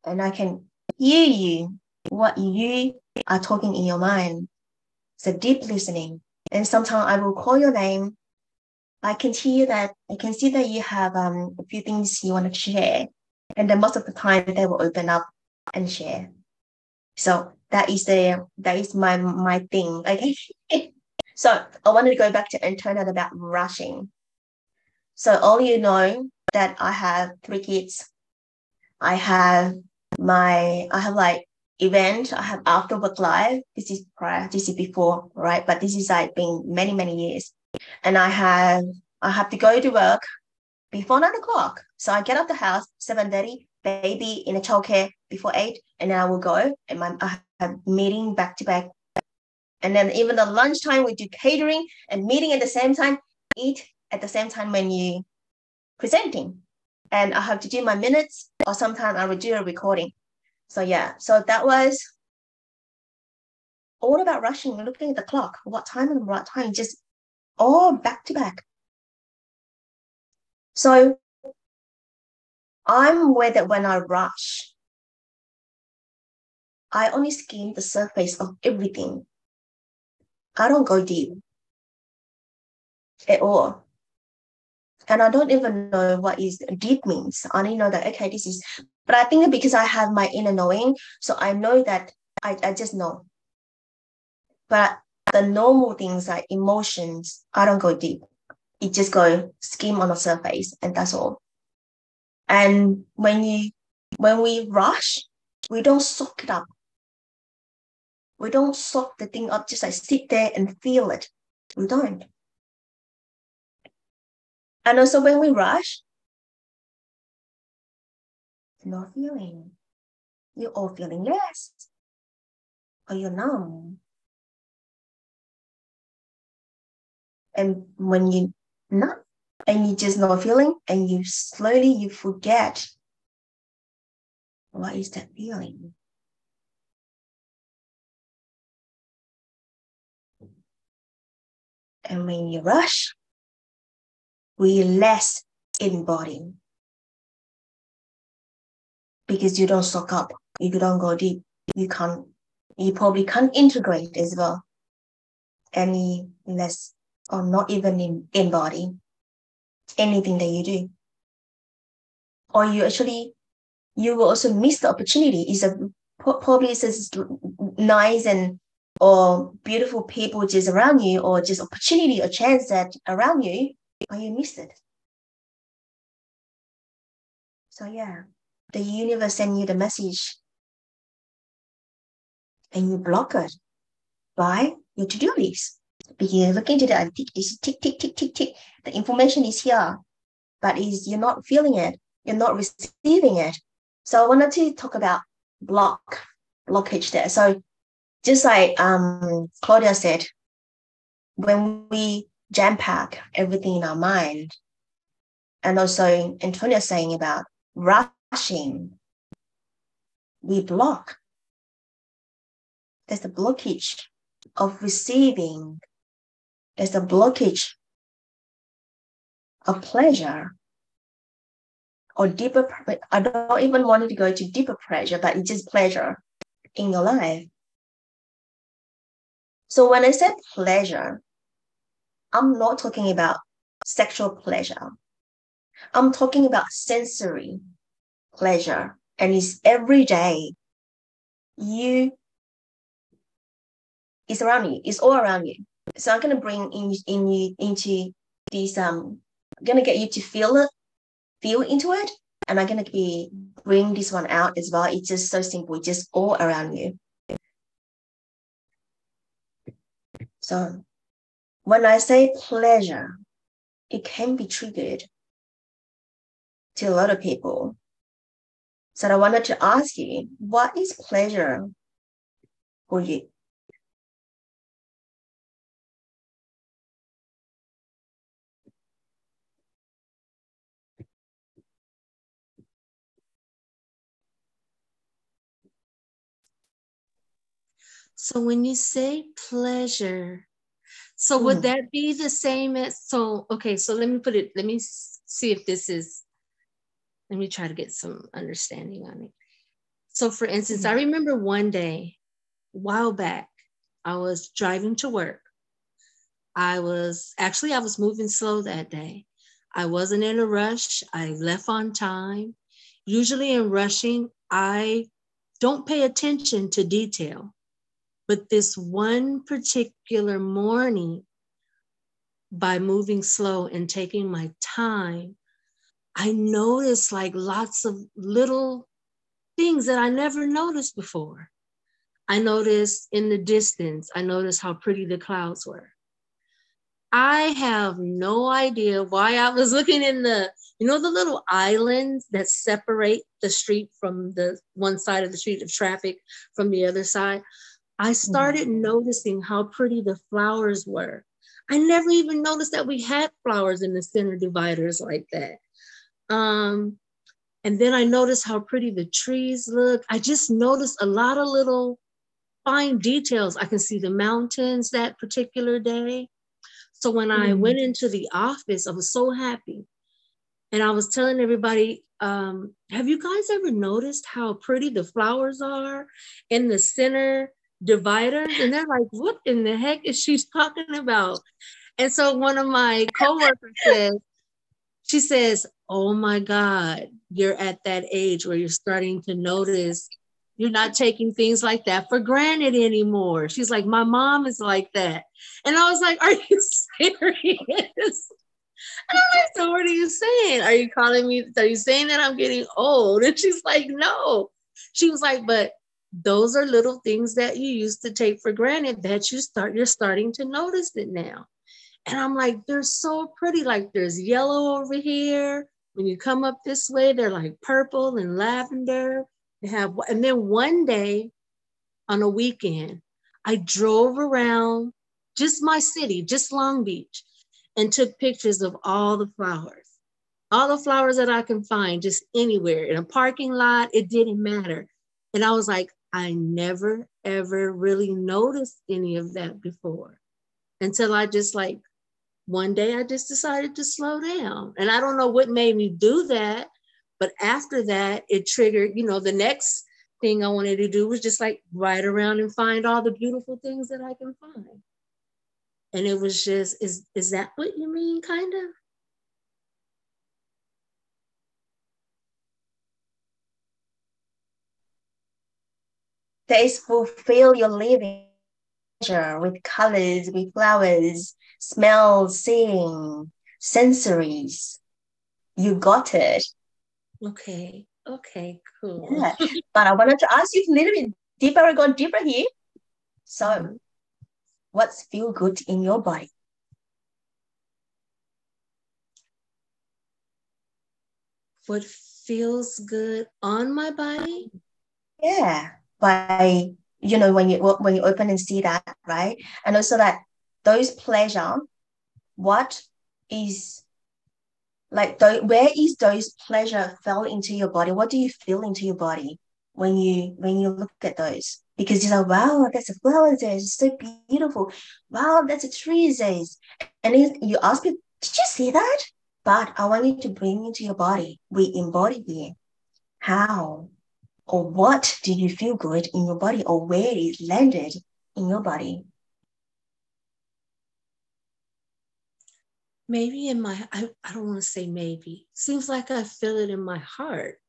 and I can hear you, what you are talking in your mind. So deep listening. And sometimes I will call your name. I can hear that, I can see that you have um, a few things you want to share. And then most of the time they will open up and share. So that is the that is my my thing. Okay. so I wanted to go back to Antoinette about rushing. So all you know that I have three kids. I have my I have like event. I have after work live. This is prior, this is before, right? But this is like been many, many years. And I have I have to go to work before nine o'clock. So I get out the house, 7:30, baby in a childcare before eight, and then I will go and my I have meeting back to back. And then even the lunchtime we do catering and meeting at the same time, eat at the same time when you presenting. And I have to do my minutes or sometimes I will do a recording. So yeah, so that was all about rushing, looking at the clock, what time and what time, just all back to back. So I'm aware that when I rush, I only skim the surface of everything. I don't go deep at all. And I don't even know what is deep means. I only know that, okay, this is, but I think because I have my inner knowing, so I know that I, I just know. But the normal things like emotions, I don't go deep. It just go skim on the surface and that's all. And when you when we rush, we don't soak it up. We don't soak the thing up, just like sit there and feel it. We don't. And also when we rush, no feeling. You're all feeling less. Or you're numb. And when you're not and you just not feeling and you slowly you forget what is that feeling and when you rush we less embody because you don't soak up you don't go deep you can't you probably can't integrate as well any less or not even in embody anything that you do. Or you actually, you will also miss the opportunity. Is a probably is nice and or beautiful people just around you, or just opportunity or chance that around you, or you miss it. So yeah, the universe send you the message, and you block it by your to-do list. Because you look into that, tick, tick, tick, tick, tick, tick. The information is here, but is you're not feeling it, you're not receiving it. So I wanted to talk about block, blockage there. So just like um, Claudia said, when we jam pack everything in our mind, and also Antonia saying about rushing, we block. There's a blockage of receiving. There's a blockage of pleasure or deeper i don't even want to go to deeper pleasure but it's just pleasure in your life. So when i said pleasure i'm not talking about sexual pleasure i'm talking about sensory pleasure and it's every day you it's around you it's all around you so I'm going to bring in, in you into this. Um, I'm going to get you to feel it, feel into it, and I'm going to be bring this one out as well. It's just so simple, it's just all around you. So when I say pleasure, it can be triggered to a lot of people. So I wanted to ask you, what is pleasure for you? So when you say pleasure, so would mm. that be the same as so okay, so let me put it, let me see if this is let me try to get some understanding on it. So for instance, mm. I remember one day, a while back, I was driving to work. I was actually I was moving slow that day. I wasn't in a rush. I left on time. Usually in rushing, I don't pay attention to detail. But this one particular morning, by moving slow and taking my time, I noticed like lots of little things that I never noticed before. I noticed in the distance, I noticed how pretty the clouds were. I have no idea why I was looking in the, you know, the little islands that separate the street from the one side of the street of traffic from the other side. I started mm-hmm. noticing how pretty the flowers were. I never even noticed that we had flowers in the center dividers like that. Um, and then I noticed how pretty the trees look. I just noticed a lot of little fine details. I can see the mountains that particular day. So when mm. I went into the office, I was so happy. And I was telling everybody, um, have you guys ever noticed how pretty the flowers are in the center dividers? And they're like, what in the heck is she talking about? And so one of my coworkers says, she says, oh my God, you're at that age where you're starting to notice you're not taking things like that for granted anymore. She's like, my mom is like that. And I was like, are you serious? And I'm like, so what are you saying? Are you calling me? Are you saying that I'm getting old? And she's like, no. She was like, but those are little things that you used to take for granted that you start, you're starting to notice it now. And I'm like, they're so pretty. Like there's yellow over here. When you come up this way, they're like purple and lavender they have, and then one day on a weekend, I drove around just my city, just Long Beach, and took pictures of all the flowers, all the flowers that I can find just anywhere in a parking lot. It didn't matter. And I was like, I never ever really noticed any of that before until I just like one day I just decided to slow down. And I don't know what made me do that, but after that, it triggered, you know, the next thing I wanted to do was just like ride around and find all the beautiful things that I can find. And it was just, is, is that what you mean, kind of? Taste fulfill your living with colors, with flowers, smells, seeing, sensories. You got it. Okay. Okay, cool. Yeah. but I wanted to ask you a little bit deeper, going deeper here. So, what's feel good in your body? What feels good on my body? Yeah, by you know when you when you open and see that, right? And also that those pleasure, what is like th- where is those pleasure fell into your body? What do you feel into your body when you when you look at those? Because you're like wow that's a flower there. It's so beautiful. Wow that's a tree there. And you ask people did you see that? But i want you to bring into your body. We embody here how or what do you feel good in your body or where it is landed in your body? Maybe in my I, I don't want to say maybe. Seems like i feel it in my heart.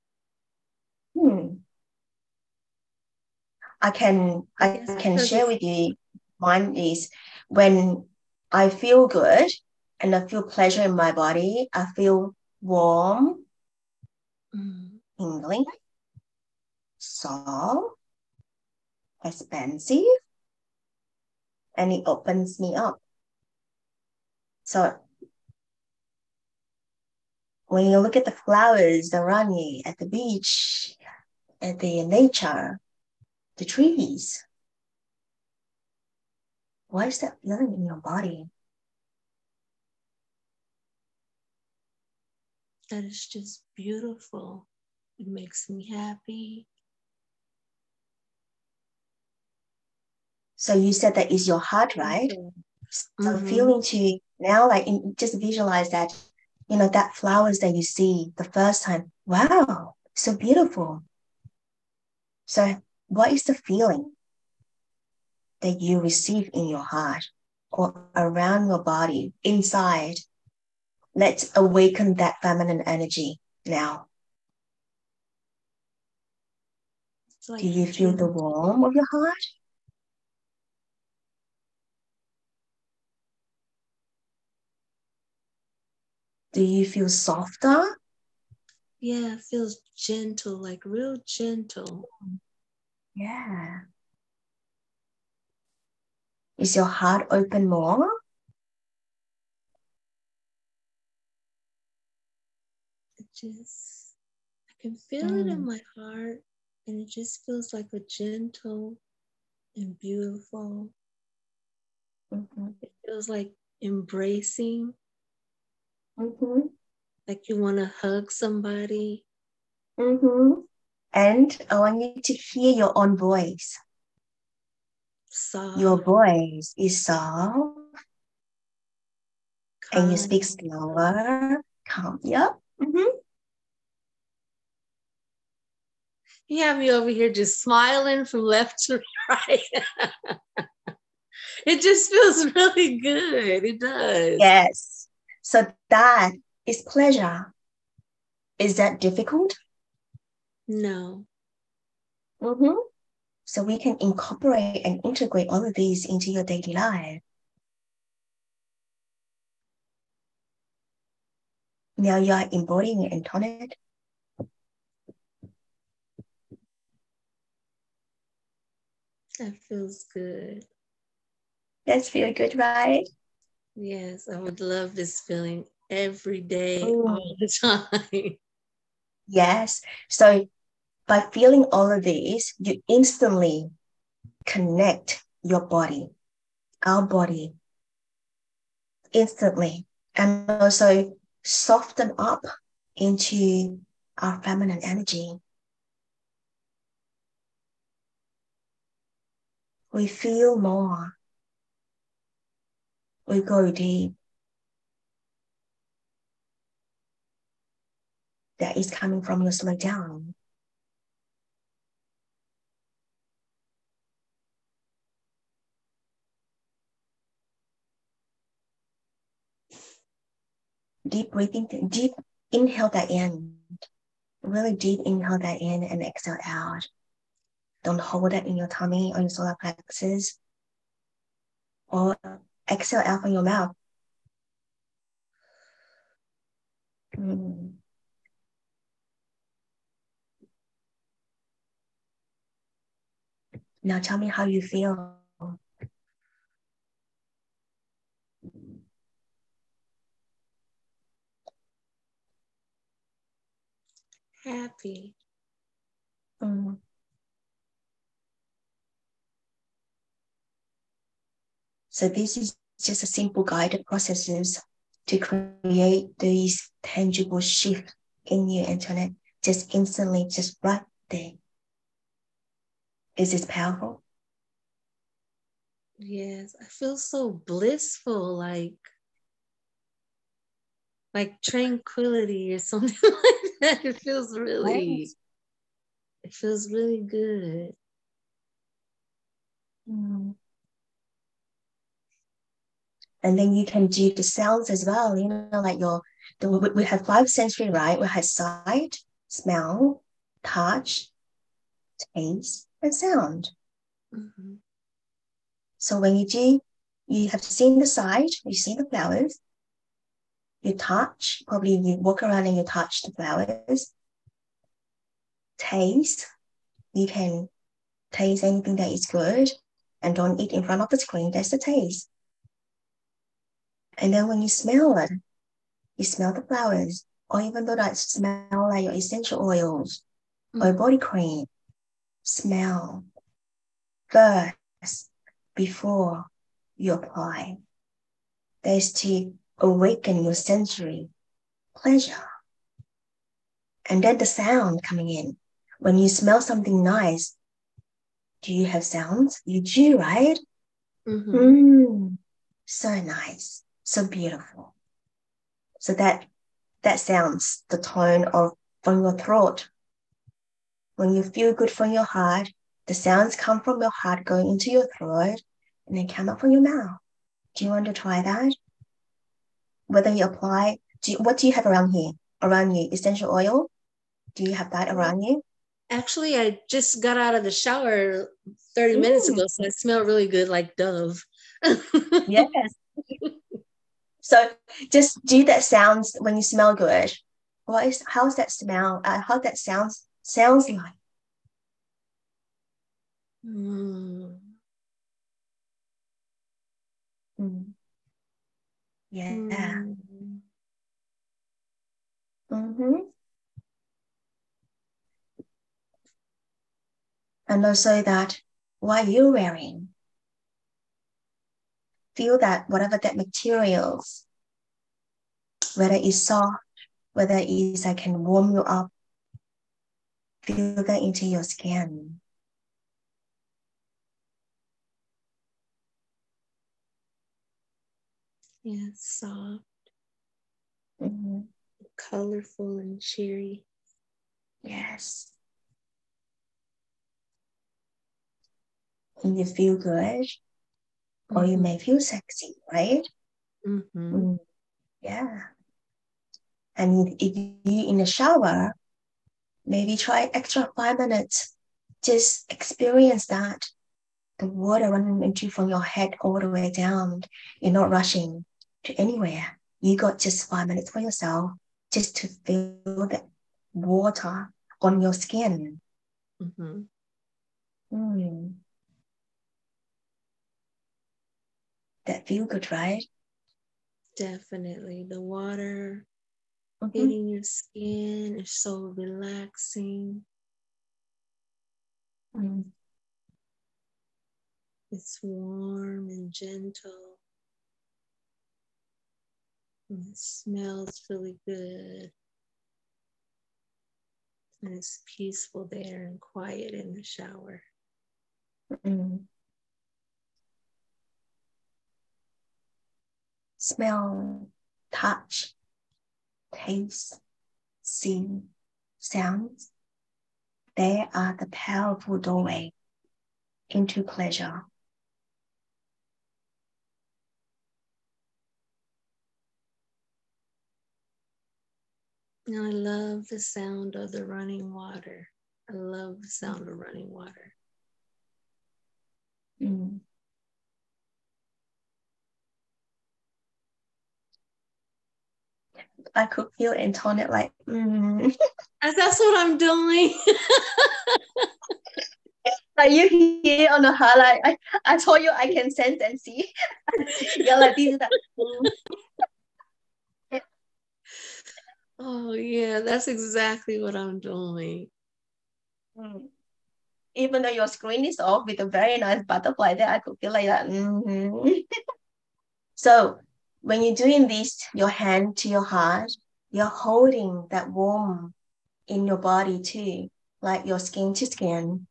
Hmm. i can i, I can share with you mine is when i feel good and i feel pleasure in my body i feel warm mm. tingling soft expansive and it opens me up so when you look at the flowers around you at the beach, at the nature, the trees, what is that feeling in your body? That is just beautiful. It makes me happy. So you said that is your heart, right? Mm-hmm. So feeling to now, like in, just visualize that you know, that flowers that you see the first time, wow, so beautiful. So, what is the feeling that you receive in your heart or around your body, inside? Let's awaken that feminine energy now. Like Do you feel the warmth of your heart? Do you feel softer? Yeah, it feels gentle, like real gentle. Yeah. Is your heart open more? It just, I can feel mm. it in mm. my heart, and it just feels like a gentle and beautiful. Mm-hmm. It feels like embracing. Mm-hmm. Like you want to hug somebody. Mm-hmm. And I want you to hear your own voice. Soft. Your voice is soft. Calm. And you speak slower. Calm. Yep. Mm-hmm. You have me over here just smiling from left to right. it just feels really good. It does. Yes. So that is pleasure. Is that difficult? No. Mm-hmm. So we can incorporate and integrate all of these into your daily life. Now you are embodying Antoinette. That feels good. That's feel good, right? Yes, I would love this feeling every day, Ooh. all oh. the time. Yes. So by feeling all of these, you instantly connect your body, our body, instantly, and also soften up into our feminine energy. We feel more. We go deep. That is coming from your slow down. deep breathing, deep inhale that in. Really deep inhale that in and exhale out. Don't hold it in your tummy or your solar plexus. Or exhale out from your mouth. Mm. Now tell me how you feel. happy. Mm. So this is just a simple guided processes to create these tangible shift in your internet just instantly, just right there. Is this powerful? Yes, I feel so blissful, like like tranquility or something like that. It feels really, it feels really good. Mm. And then you can do the sounds as well. You know, like your the, we have five sensory, right? We have sight, smell, touch, taste, and sound. Mm-hmm. So when you do, you have seen the sight, you see the flowers, you touch, probably you walk around and you touch the flowers. Taste, you can taste anything that is good and don't eat in front of the screen. That's the taste. And then when you smell it, you smell the flowers, or even though that smell like your essential oils mm-hmm. or body cream, smell first before you apply. There's to awaken your sensory pleasure. And then the sound coming in. When you smell something nice, do you have sounds? You do, right? Mm-hmm. Mm, so nice, so beautiful. So that that sounds the tone of from your throat. When you feel good from your heart, the sounds come from your heart going into your throat and then come up from your mouth. Do you want to try that? whether you apply, do you, what do you have around here? Around you, essential oil? Do you have that around you? Actually, I just got out of the shower 30 mm. minutes ago, so I smell really good like Dove. yes. So just do that sounds when you smell good. What is how's that smell? Uh, how that sounds sounds like? Mm. Mm. Yeah. Mm. Mm-hmm. And also that what you're wearing, feel that whatever that materials, whether it's soft, whether it's I can warm you up, feel that into your skin. Yeah, soft, mm-hmm. colorful, and cheery. Yes. And you feel good, mm-hmm. or you mm-hmm. may feel sexy, right? Mm-hmm. Mm, yeah. And if you in the shower, maybe try extra five minutes. Just experience that. The water running into from your head all the way down. You're not rushing to anywhere. You got just five minutes for yourself just to feel the water on your skin. Mm-hmm. Mm. That feel good, right? Definitely. The water mm-hmm. hitting your skin is so relaxing. Mm. It's warm and gentle. And it smells really good. And it's peaceful there and quiet in the shower. Mm. Smell, touch, taste, see, sounds. They are the powerful doorway into pleasure. I love the sound of the running water. I love the sound of running water. Mm. I could feel Antoinette like, mm. That's what I'm doing. like you hear on the highlight, I, I told you I can sense and see. You're like, this is that. Mm. Oh yeah, that's exactly what I'm doing. Mm. Even though your screen is off with a very nice butterfly there, I could feel like that. Mm-hmm. so when you're doing this, your hand to your heart, you're holding that warm in your body too, like your skin to skin,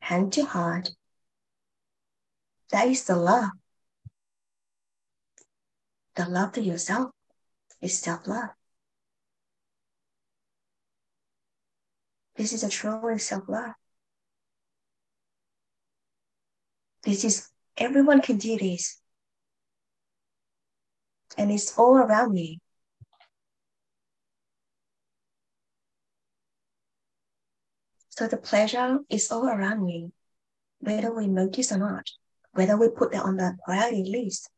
hand to heart. That is the love. The love to yourself is self love. This is a true self love. This is, everyone can do this. And it's all around me. So the pleasure is all around me, whether we notice or not, whether we put that on the priority list.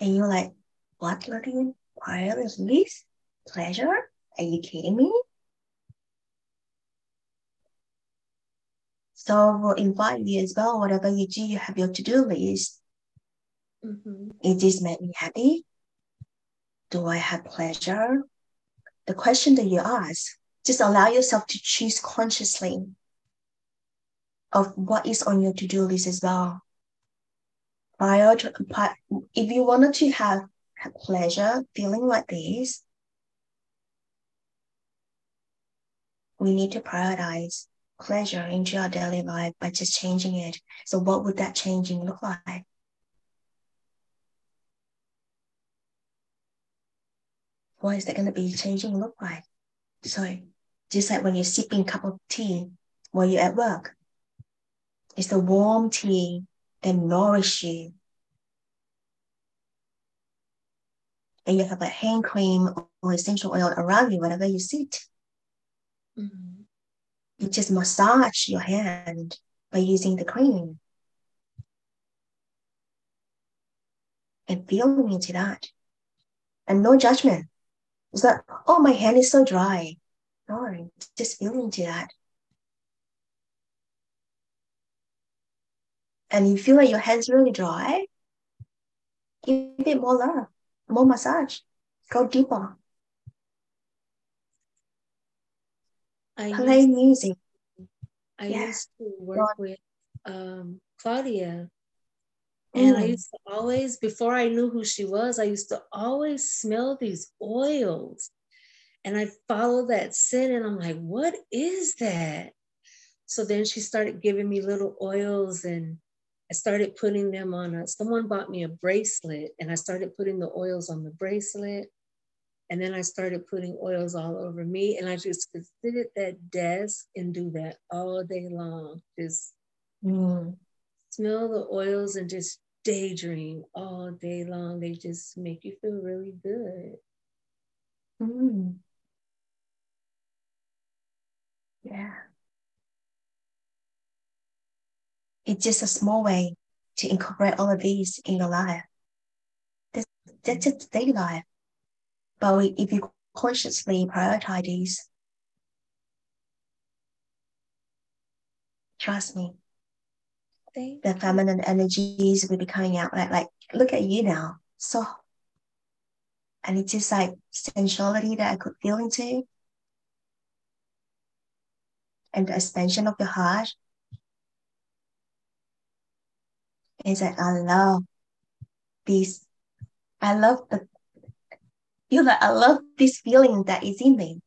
And you're like, what, Lillian? Priority list? Pleasure? Are you kidding me? So we'll invite you as well. Whatever you do, you have your to-do list. Mm-hmm. Is this make me happy? Do I have pleasure? The question that you ask, just allow yourself to choose consciously of what is on your to-do list as well. Prior to, if you wanted to have, have pleasure, feeling like this, we need to prioritize pleasure into our daily life by just changing it. So, what would that changing look like? What is that going to be changing look like? So, just like when you're sipping a cup of tea while you're at work, it's the warm tea that nourish you. And you have a hand cream or essential oil around you whenever you sit. Mm-hmm. You just massage your hand by using the cream. And feeling into that. And no judgment. It's like, oh, my hand is so dry. No, just feeling into that. and you feel like your hands really dry, give it more love, more massage, go deeper. I Play used, music. I yeah. used to work with um, Claudia. And mm. I used to always, before I knew who she was, I used to always smell these oils. And I followed that scent and I'm like, what is that? So then she started giving me little oils and I started putting them on a, someone bought me a bracelet and I started putting the oils on the bracelet. And then I started putting oils all over me. And I just could sit at that desk and do that all day long. Just mm. Smell the oils and just daydream all day long. They just make you feel really good. Mm. Yeah. It's just a small way to incorporate all of these in your life. That's, that's just daily life. But if you consciously prioritize these, trust me, the feminine energies will be coming out. Like, like, look at you now. So, and it's just like sensuality that I could feel into, and the expansion of your heart is like I love this. I love the feel that I love this feeling that is in me.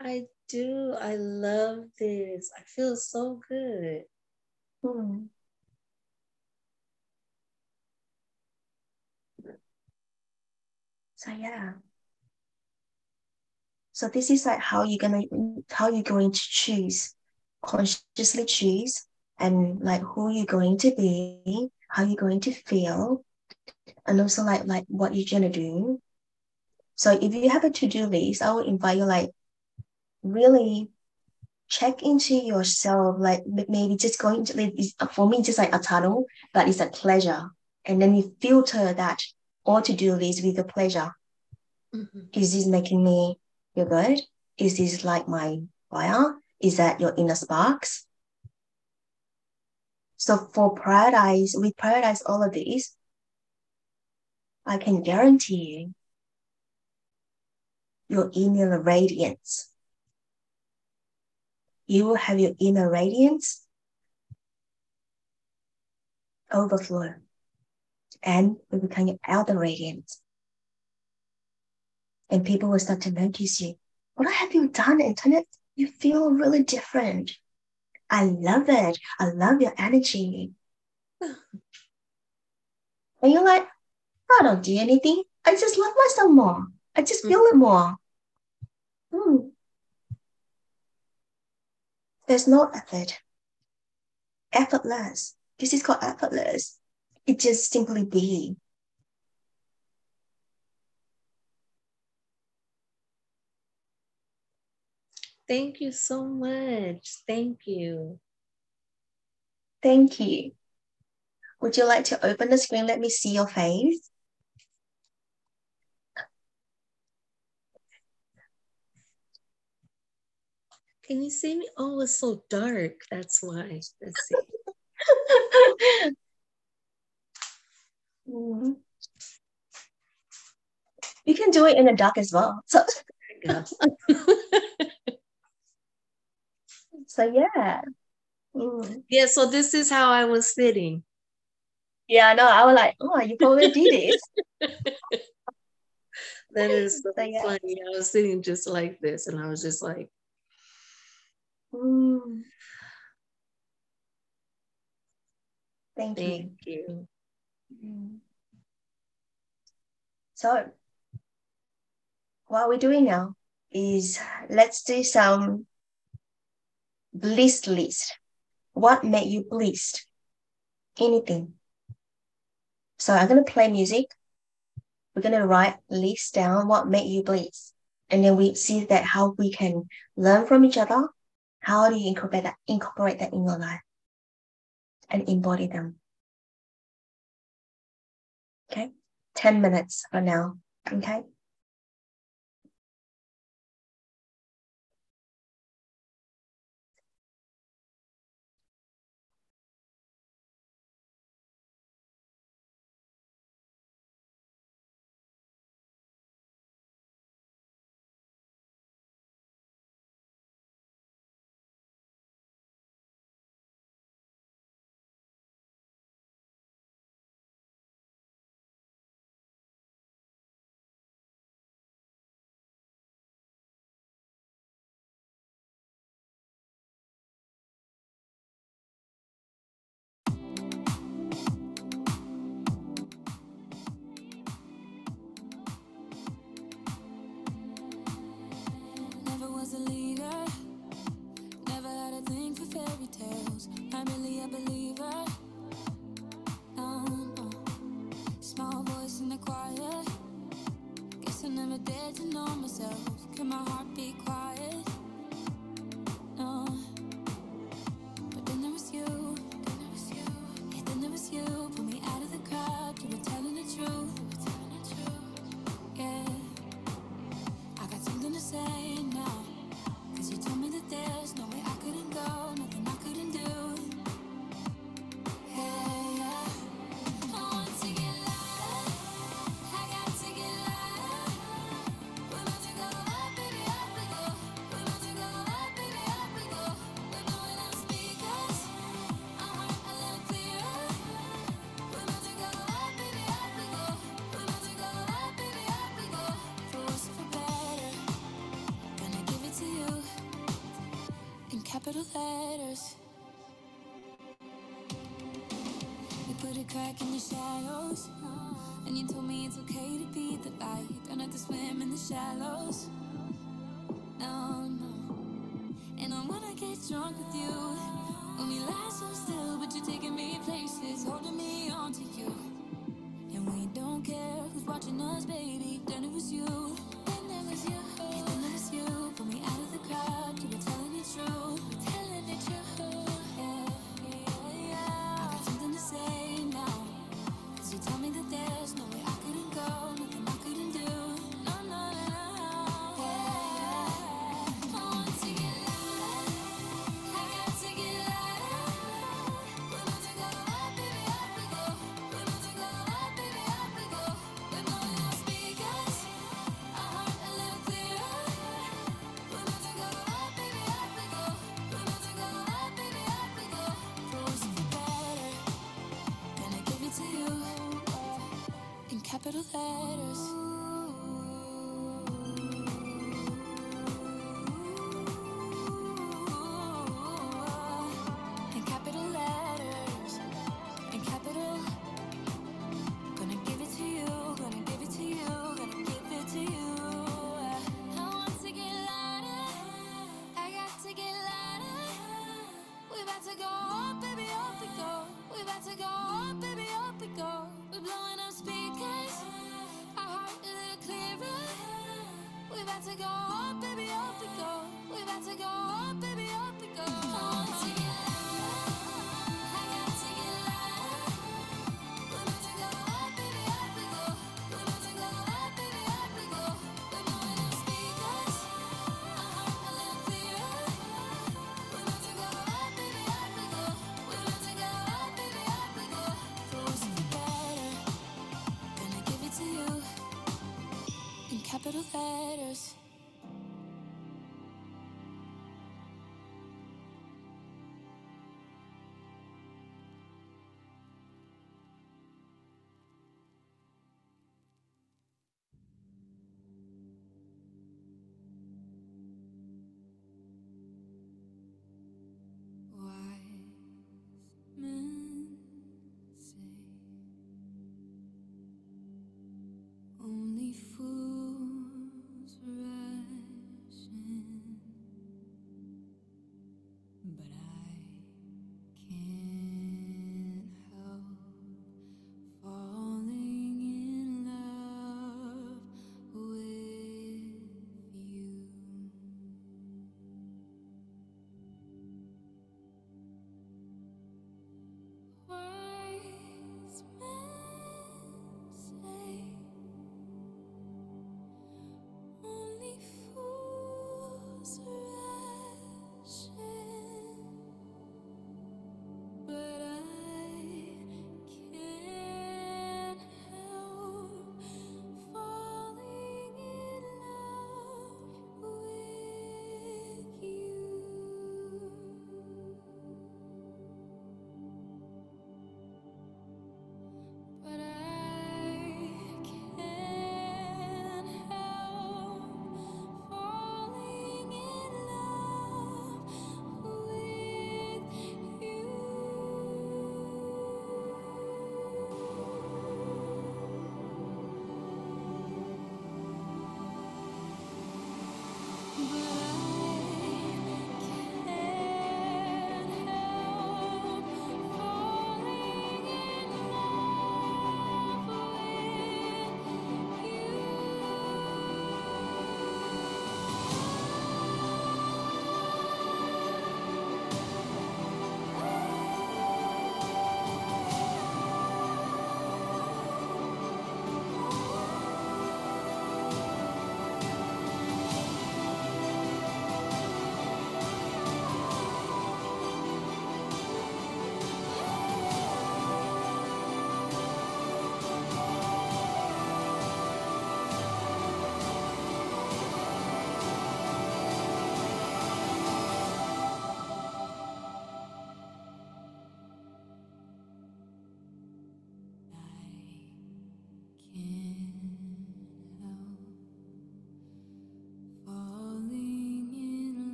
I do. I love this. I feel so good. Hmm. So yeah. So this is like how you're gonna how you're going to choose, consciously choose and like who you're going to be, how you're going to feel, and also like like what you're gonna do. So if you have a to-do list, I would invite you like really check into yourself, like maybe just going to like for me just like a tunnel, but it's a pleasure. And then you filter that all to-do list with a pleasure. Mm-hmm. Is this making me feel good? Is this like my fire? Is that your inner sparks? So for paradise, we prioritize all of these, I can guarantee you your inner radiance. You will have your inner radiance overflow and will become your outer radiance. And people will start to notice you. What have you done, Antoinette? You feel really different. I love it. I love your energy. and you're like, I don't do anything. I just love myself more. I just feel it more. Hmm. There's no effort. Effortless. This is called effortless. It just simply be. Thank you so much. Thank you. Thank you. Would you like to open the screen? Let me see your face. Can you see me? Oh, it's so dark. That's why. Let's see. mm-hmm. You can do it in the dark as well. So. So yeah. Mm. Yeah, so this is how I was sitting. Yeah, no, I was like, oh, you probably did it. that is so, so yeah. funny. I was sitting just like this, and I was just like, mm. Thank, Thank you. you. Mm. So, what we're doing now is let's do some bliss list. What made you blissed? Anything. So I'm going to play music. We're going to write list down what made you bliss. And then we see that how we can learn from each other. How do you incorporate that, incorporate that in your life and embody them? Okay. 10 minutes for now. Okay. family, I believe.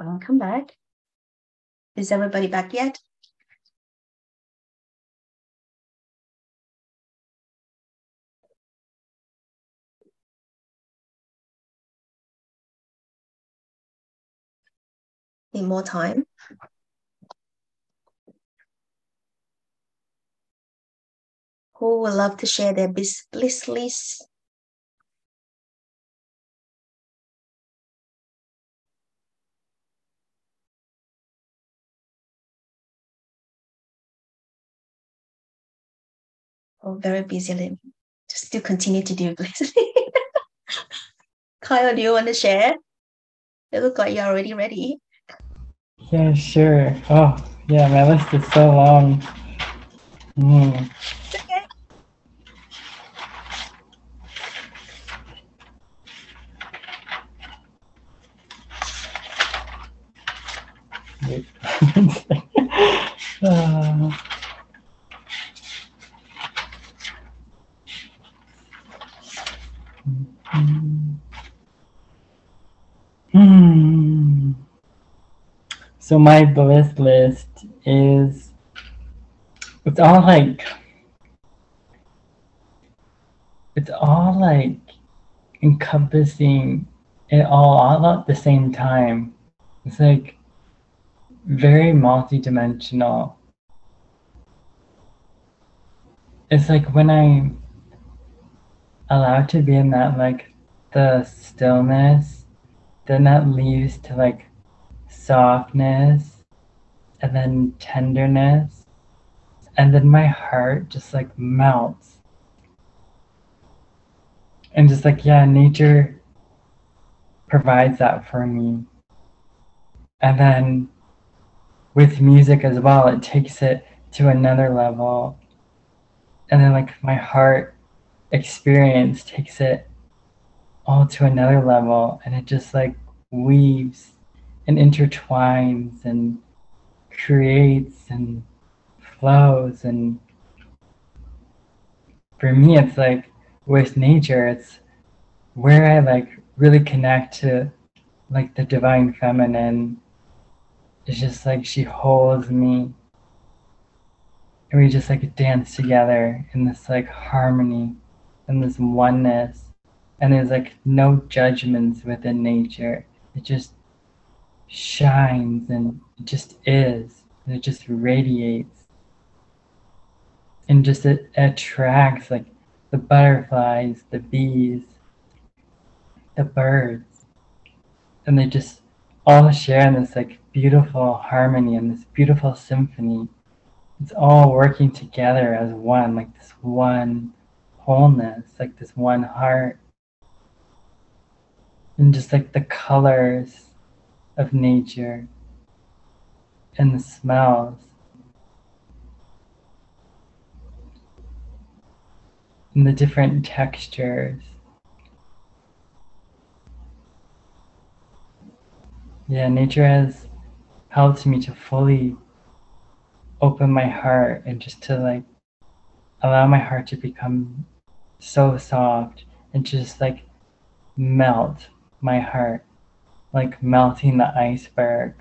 Welcome back. Is everybody back yet? Need more time? Who would love to share their bliss, list? Oh, very busy. Just still continue to do bliss. Kyle, do you want to share? It looks like you're already ready. Yeah, sure. Oh, yeah, my list is so long. Mm. Okay. Wait. uh, Hmm. So my bliss list is it's all like it's all like encompassing it all all at the same time. It's like very multi-dimensional. It's like when I'm allowed to be in that like the stillness, then that leads to like softness and then tenderness. And then my heart just like melts. And just like, yeah, nature provides that for me. And then with music as well, it takes it to another level. And then like my heart experience takes it all to another level and it just like weaves and intertwines and creates and flows and for me it's like with nature it's where i like really connect to like the divine feminine. It's just like she holds me and we just like dance together in this like harmony and this oneness and there's like no judgments within nature. It just shines and it just is and it just radiates. And just it attracts like the butterflies the bees the birds. And they just all share in this like beautiful harmony and this beautiful symphony. It's all working together as one like this one wholeness like this one heart and just like the colors of nature and the smells and the different textures. Yeah, nature has helped me to fully open my heart and just to like allow my heart to become so soft and just like melt my heart, like melting the iceberg,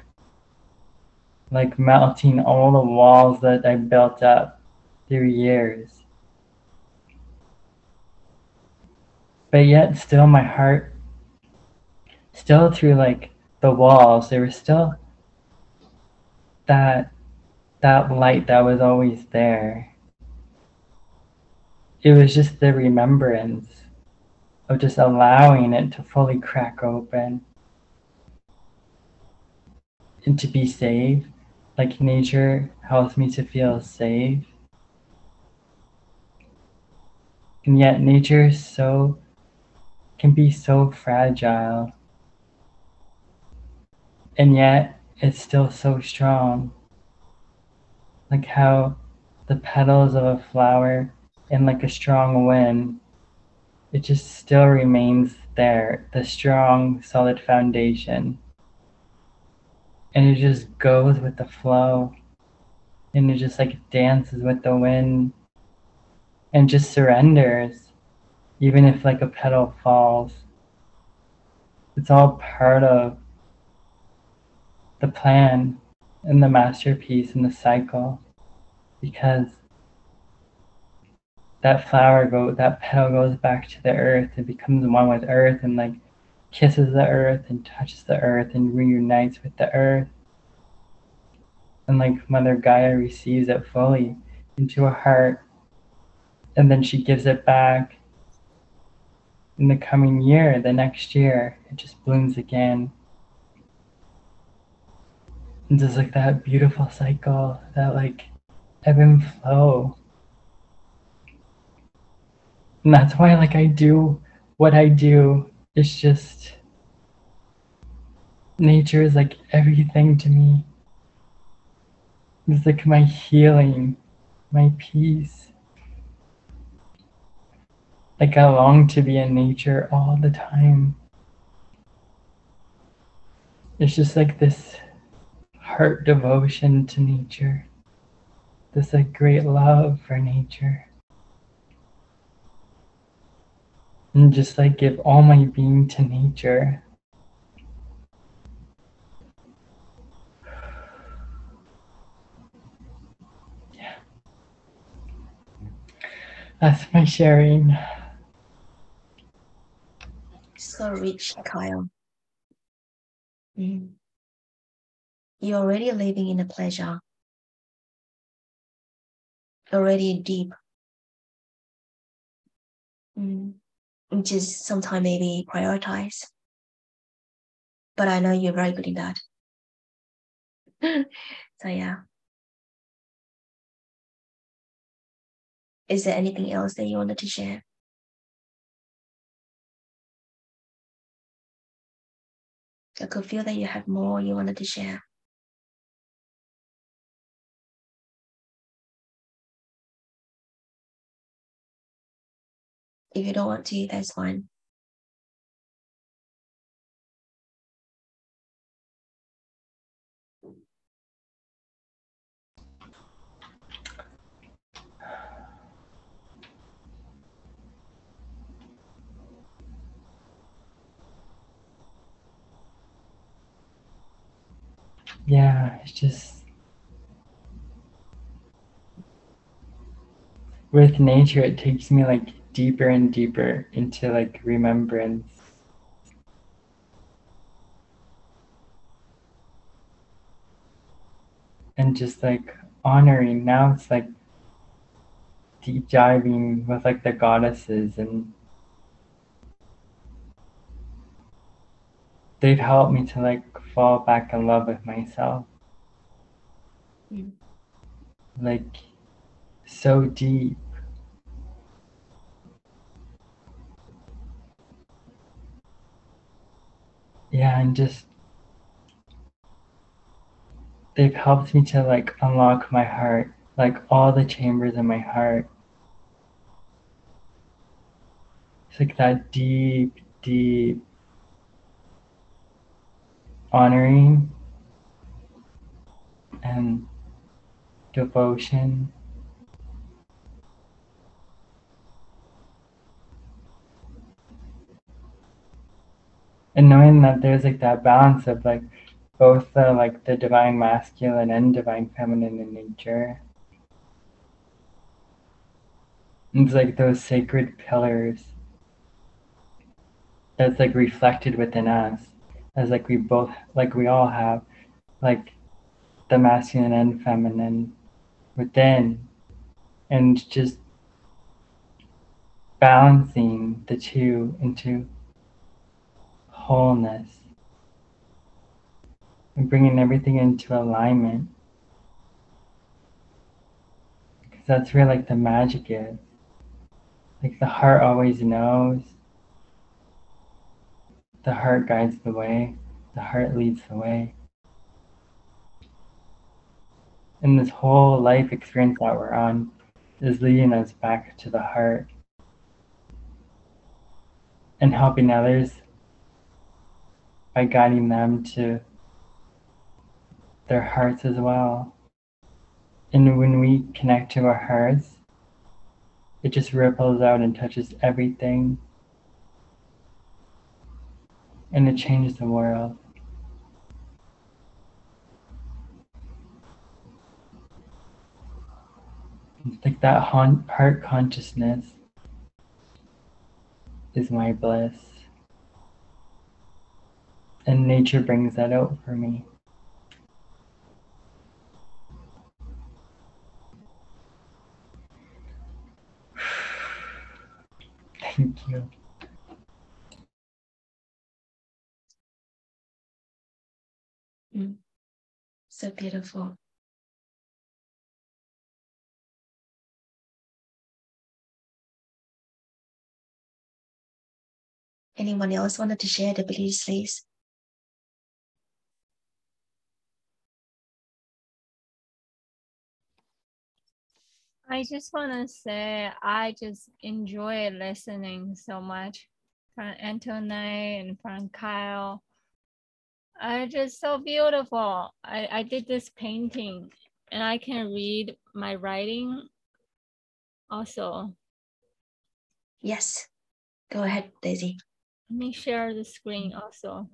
like melting all the walls that I built up through years. But yet, still, my heart, still through like the walls, there was still that that light that was always there. It was just the remembrance of just allowing it to fully crack open and to be safe. Like nature helps me to feel safe. And yet nature so can be so fragile. And yet it's still so strong. Like how the petals of a flower in like a strong wind it just still remains there, the strong, solid foundation. And it just goes with the flow. And it just like dances with the wind and just surrenders, even if like a petal falls. It's all part of the plan and the masterpiece and the cycle because that flower go that petal goes back to the earth and becomes one with earth and like kisses the earth and touches the earth and reunites with the earth. And like mother gaia receives it fully into her heart. And then she gives it back in the coming year the next year. It just blooms again. And just like that beautiful cycle that like ebb and flow and that's why like i do what i do. It's just nature is like everything to me. It's like my healing my peace. Like i long to be in nature all the time. It's just like this heart devotion to nature. This like great love for nature and just like give all my being to nature. Yeah. That's my sharing. So rich, Kyle. Mm. You're already living in the pleasure. Already deep. Mm just sometimes maybe prioritize. But I know you're very good in that. so yeah. Is there anything else that you wanted to share? I could feel that you have more you wanted to share. If you don't want to, that's fine. Yeah, it's just with nature, it takes me like deeper and deeper into like remembrance. And just like honoring. Now it's like deep diving with like the goddesses and they've helped me to like fall back in love with myself. Mm. Like so deep. Yeah and just they've helped me to like unlock my heart like all the chambers in my heart. It's like that deep deep honoring and devotion and knowing that there's like that balance of like both the like the divine masculine and divine feminine in nature. It's like those sacred pillars that's like reflected within us as like we both like we all have like the masculine and feminine within and just balancing the two into wholeness and bringing everything into alignment. Because that's where like the magic is. Like the heart always knows. The heart guides the way. The heart leads the way. And this whole life experience that we're on is leading us back to the heart and helping others by guiding them to their hearts as well. And when we connect to our hearts, it just ripples out and touches everything. And it changes the world. It's like that heart consciousness is my bliss. And nature brings that out for me. Thank you. Mm. So beautiful. Anyone else wanted to share the beliefs, please? I just want to say I just enjoy listening so much from Antoinette and from Kyle. I just so beautiful. I, I did this painting and I can read my writing also. Yes. Go ahead, Daisy. Let me share the screen also.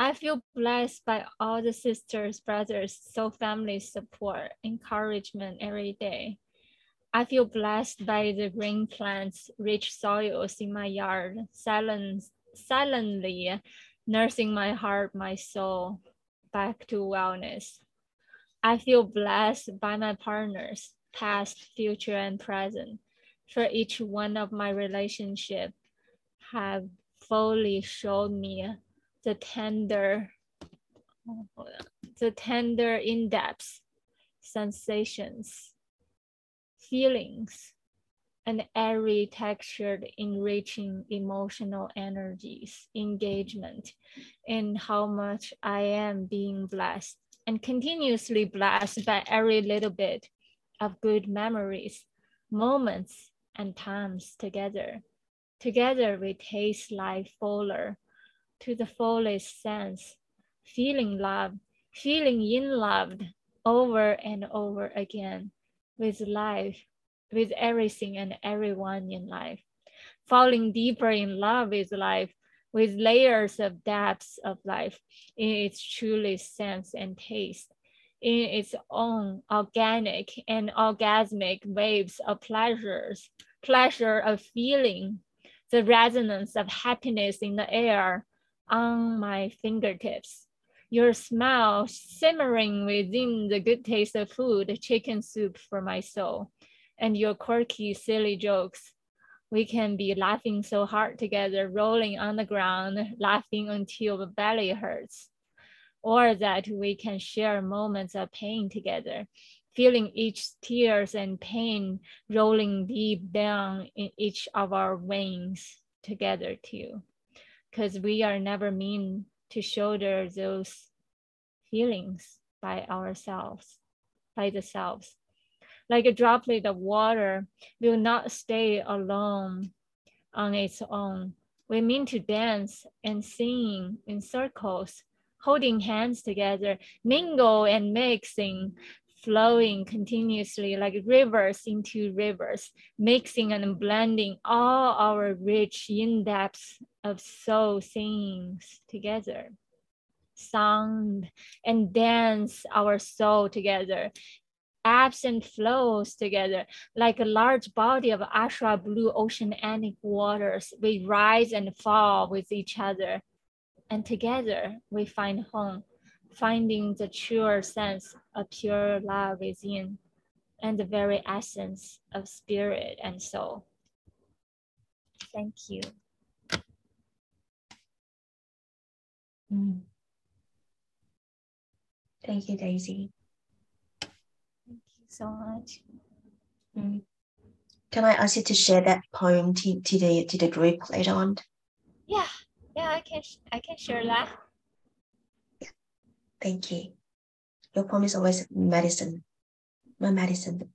I feel blessed by all the sisters, brothers, so family support, encouragement every day. I feel blessed by the green plants, rich soils in my yard, silent, silently nursing my heart, my soul back to wellness. I feel blessed by my partners, past, future, and present, for each one of my relationship have fully shown me the tender, the tender in-depth sensations, feelings, and airy textured enriching emotional energies, engagement, and how much I am being blessed and continuously blessed by every little bit of good memories, moments, and times together. Together we taste life fuller to the fullest sense, feeling love, feeling in loved over and over again with life, with everything and everyone in life, falling deeper in love with life, with layers of depths of life in its truest sense and taste, in its own organic and orgasmic waves of pleasures, pleasure of feeling, the resonance of happiness in the air, on my fingertips. Your smile simmering within the good taste of food, chicken soup for my soul, and your quirky, silly jokes. We can be laughing so hard together, rolling on the ground, laughing until the belly hurts. Or that we can share moments of pain together, feeling each tears and pain rolling deep down in each of our veins together too because we are never mean to shoulder those feelings by ourselves, by the selves. Like a droplet of water will not stay alone on its own. We mean to dance and sing in circles, holding hands together, mingle and mixing, flowing continuously like rivers into rivers, mixing and blending all our rich in depths of soul things together. Sound and dance our soul together. Ebbs and flows together like a large body of Ashra blue oceanic waters. We rise and fall with each other. And together we find home finding the truer sense of pure love within and the very essence of spirit and soul. Thank you. Mm. Thank you, Daisy. Thank you so much. Mm. Can I ask you to share that poem to, to the to the group later on? Yeah, yeah, I can I can share that. Thank you. Your poem is always medicine, my medicine.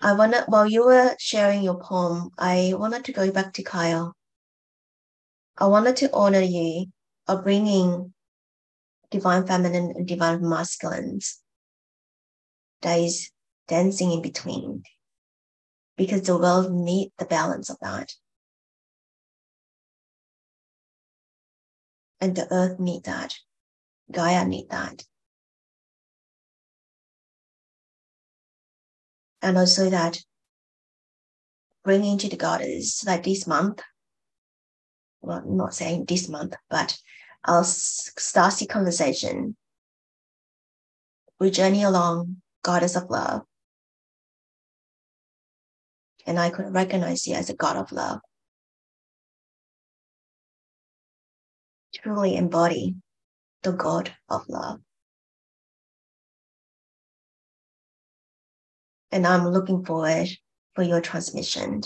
I wanna while you were sharing your poem, I wanted to go back to Kyle. I wanted to honor you of bringing divine feminine and divine masculines that is dancing in between because the world needs the balance of that and the earth needs that Gaia need that. And also that bringing to the goddess like this month, well, not saying this month, but I'll start the conversation. We journey along, goddess of love. And I could recognize you as a god of love. Truly embody the God of love. And I'm looking forward for your transmission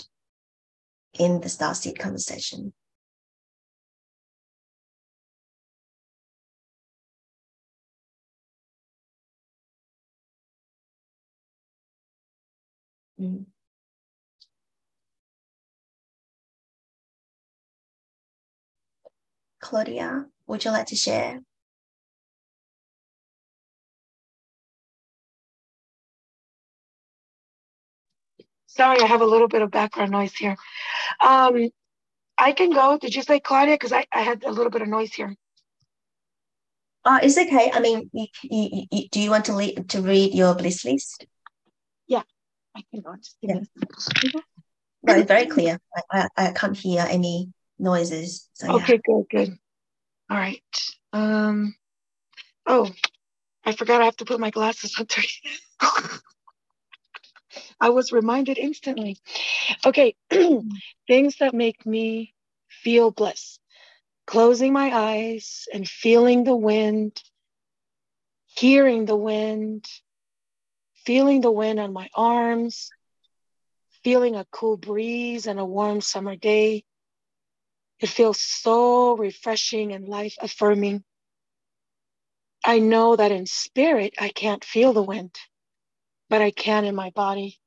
in the Starseed conversation. Mm. Claudia, would you like to share? Sorry, I have a little bit of background noise here. Um, I can go. Did you say Claudia? Because I, I had a little bit of noise here. Uh, it's okay. I mean, you, you, you, do you want to lead, to read your bliss list? Yeah, I can go. Yeah. No, it's very clear. I, I, I can't hear any noises. So okay, yeah. good, good. All right. Um. Oh, I forgot I have to put my glasses on. I was reminded instantly. Okay, things that make me feel bliss. Closing my eyes and feeling the wind, hearing the wind, feeling the wind on my arms, feeling a cool breeze and a warm summer day. It feels so refreshing and life affirming. I know that in spirit, I can't feel the wind, but I can in my body.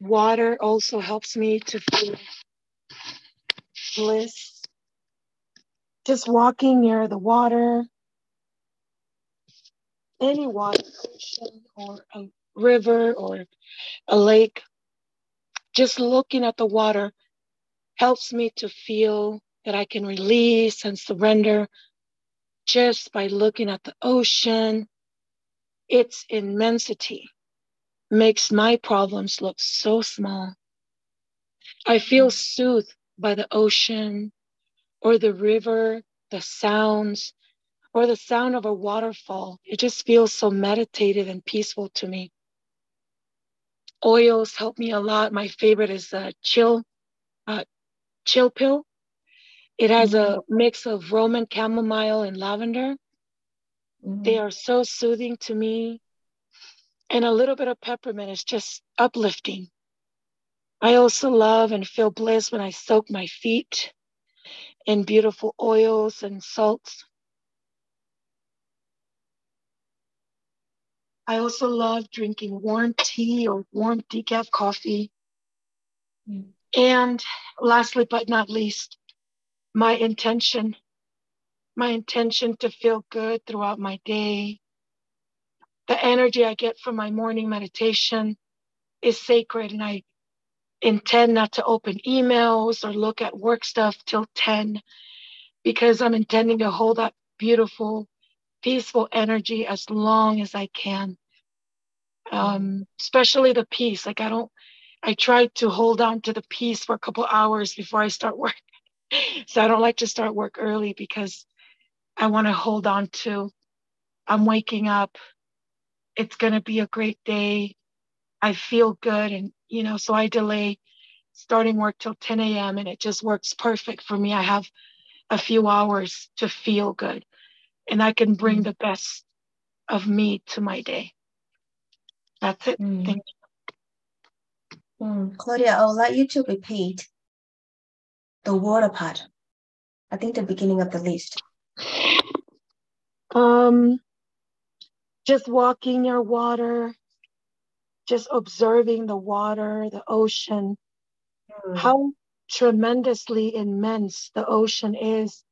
Water also helps me to feel bliss. Just walking near the water, any water, ocean or a river or a lake, just looking at the water helps me to feel that I can release and surrender just by looking at the ocean. Its immensity makes my problems look so small. I feel soothed by the ocean or the river, the sounds, or the sound of a waterfall. It just feels so meditative and peaceful to me. Oils help me a lot. My favorite is uh, chill, uh, chill pill. It has mm-hmm. a mix of Roman chamomile and lavender. Mm-hmm. They are so soothing to me and a little bit of peppermint is just uplifting. I also love and feel bliss when I soak my feet in beautiful oils and salts. I also love drinking warm tea or warm decaf coffee. Mm. And lastly, but not least, my intention, my intention to feel good throughout my day, the energy I get from my morning meditation is sacred. And I intend not to open emails or look at work stuff till 10 because I'm intending to hold that beautiful, peaceful energy as long as I can. Um, especially the peace. Like I don't, I try to hold on to the peace for a couple hours before I start work. So I don't like to start work early because I want to hold on to, I'm waking up it's going to be a great day. I feel good. And, you know, so I delay starting work till 10 a.m. and it just works perfect for me. I have a few hours to feel good and I can bring mm. the best of me to my day. That's it. Mm. Thank you. Mm. Claudia, I would like you to repeat the water part. I think the beginning of the list. Um, just walking near water, just observing the water, the ocean, mm. how tremendously immense the ocean is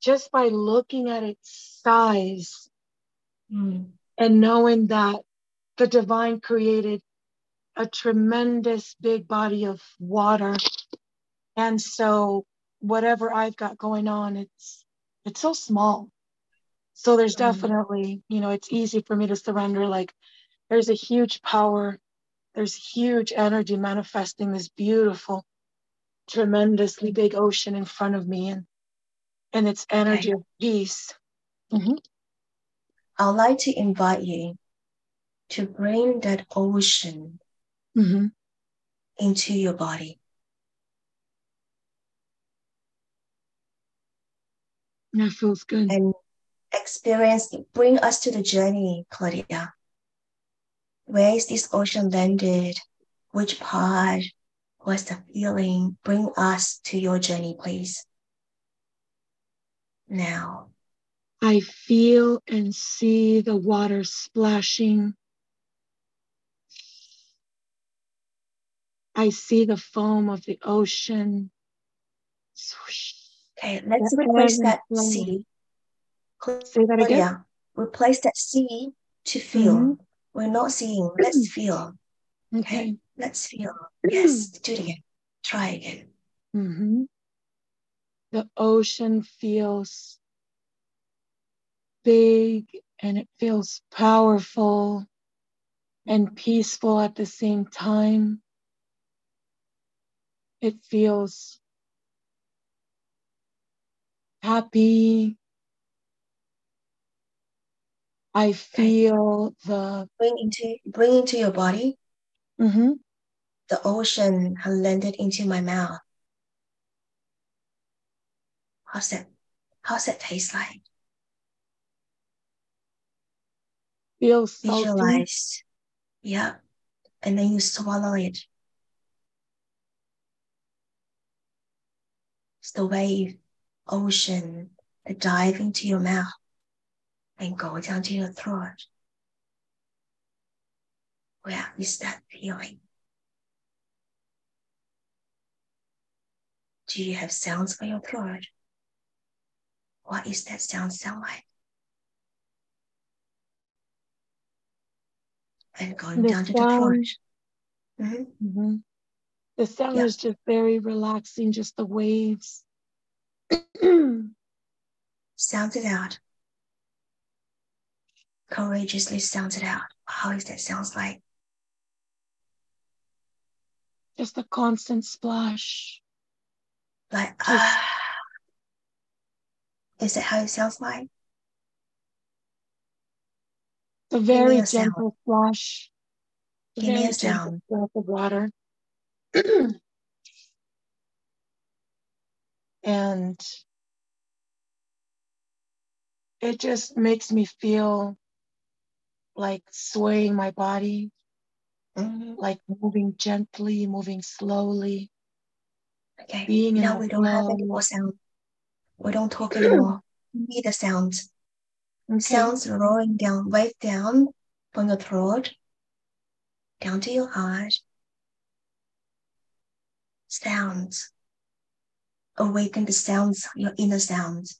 just by looking at its size mm. and knowing that the divine created a tremendous big body of water. And so whatever I've got going on, it's it's so small. So there's definitely, you know, it's easy for me to surrender. Like there's a huge power, there's huge energy manifesting this beautiful, tremendously big ocean in front of me and and its energy of peace. Mm-hmm. I'd like to invite you to bring that ocean mm-hmm. into your body. That feels good. And experience, bring us to the journey, Claudia. Where is this ocean landed? Which part? What's the feeling? Bring us to your journey, please. Now. I feel and see the water splashing. I see the foam of the ocean. Okay, let's replace that C. Say that again. Yeah, replace that C to feel. Mm-hmm. We're not seeing. Let's feel. Okay. okay. Let's feel. Yes. Do it again. Try again. Mm-hmm. The ocean feels big and it feels powerful and peaceful at the same time. It feels happy. I feel the bring into bring into your body. Mm-hmm. The ocean has landed into my mouth. How's that? How's that taste like? Feels visualize. Yeah. And then you swallow it. It's the wave ocean that dive into your mouth and go down to your throat. Where is that feeling? Do you have sounds for your throat? What is that sound sound like? And going the down sound, to the throat. Mm-hmm. Mm-hmm. The sound is just very relaxing, just the waves. sound it out. Courageously sound it out. How is that sounds like? Just a constant splash. Like ah. Is that how it sounds like? A very gentle sound. splash. Give me a sound. Of water. and it just makes me feel like swaying my body, mm-hmm. like moving gently, moving slowly. Okay. Being now we don't flow. have any more sound. We don't talk anymore. we need the sounds. Okay. Sounds rolling down, right down from your throat, down to your heart. Sounds. Awaken the sounds, your inner sounds.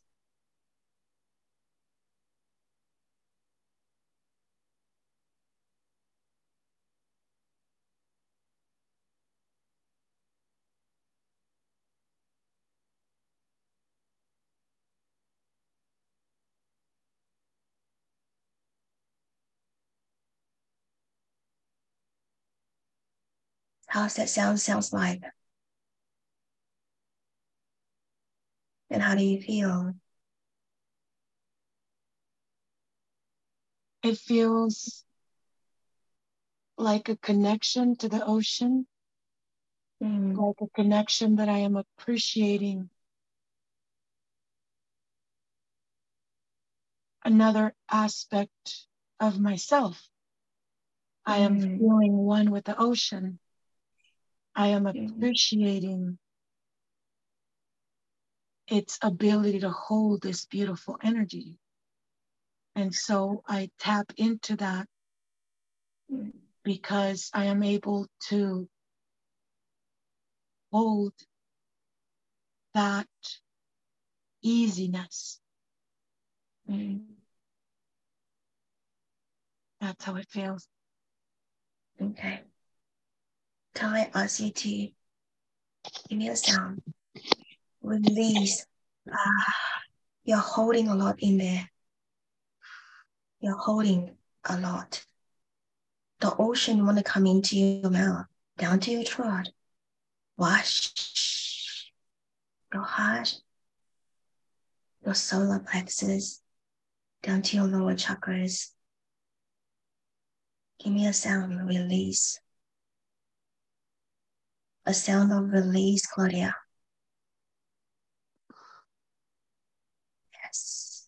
How's that sound sounds like? And how do you feel? It feels like a connection to the ocean, mm. like a connection that I am appreciating. Another aspect of myself. I am mm. feeling one with the ocean. I am appreciating its ability to hold this beautiful energy. And so I tap into that because I am able to hold that easiness. That's how it feels. Okay. Thai RCT. Give me a sound. Release. Ah, you're holding a lot in there. You're holding a lot. The ocean want to come into your mouth, down to your throat. Wash your heart, your solar plexus, down to your lower chakras. Give me a sound release. A sound of release, Claudia. Yes.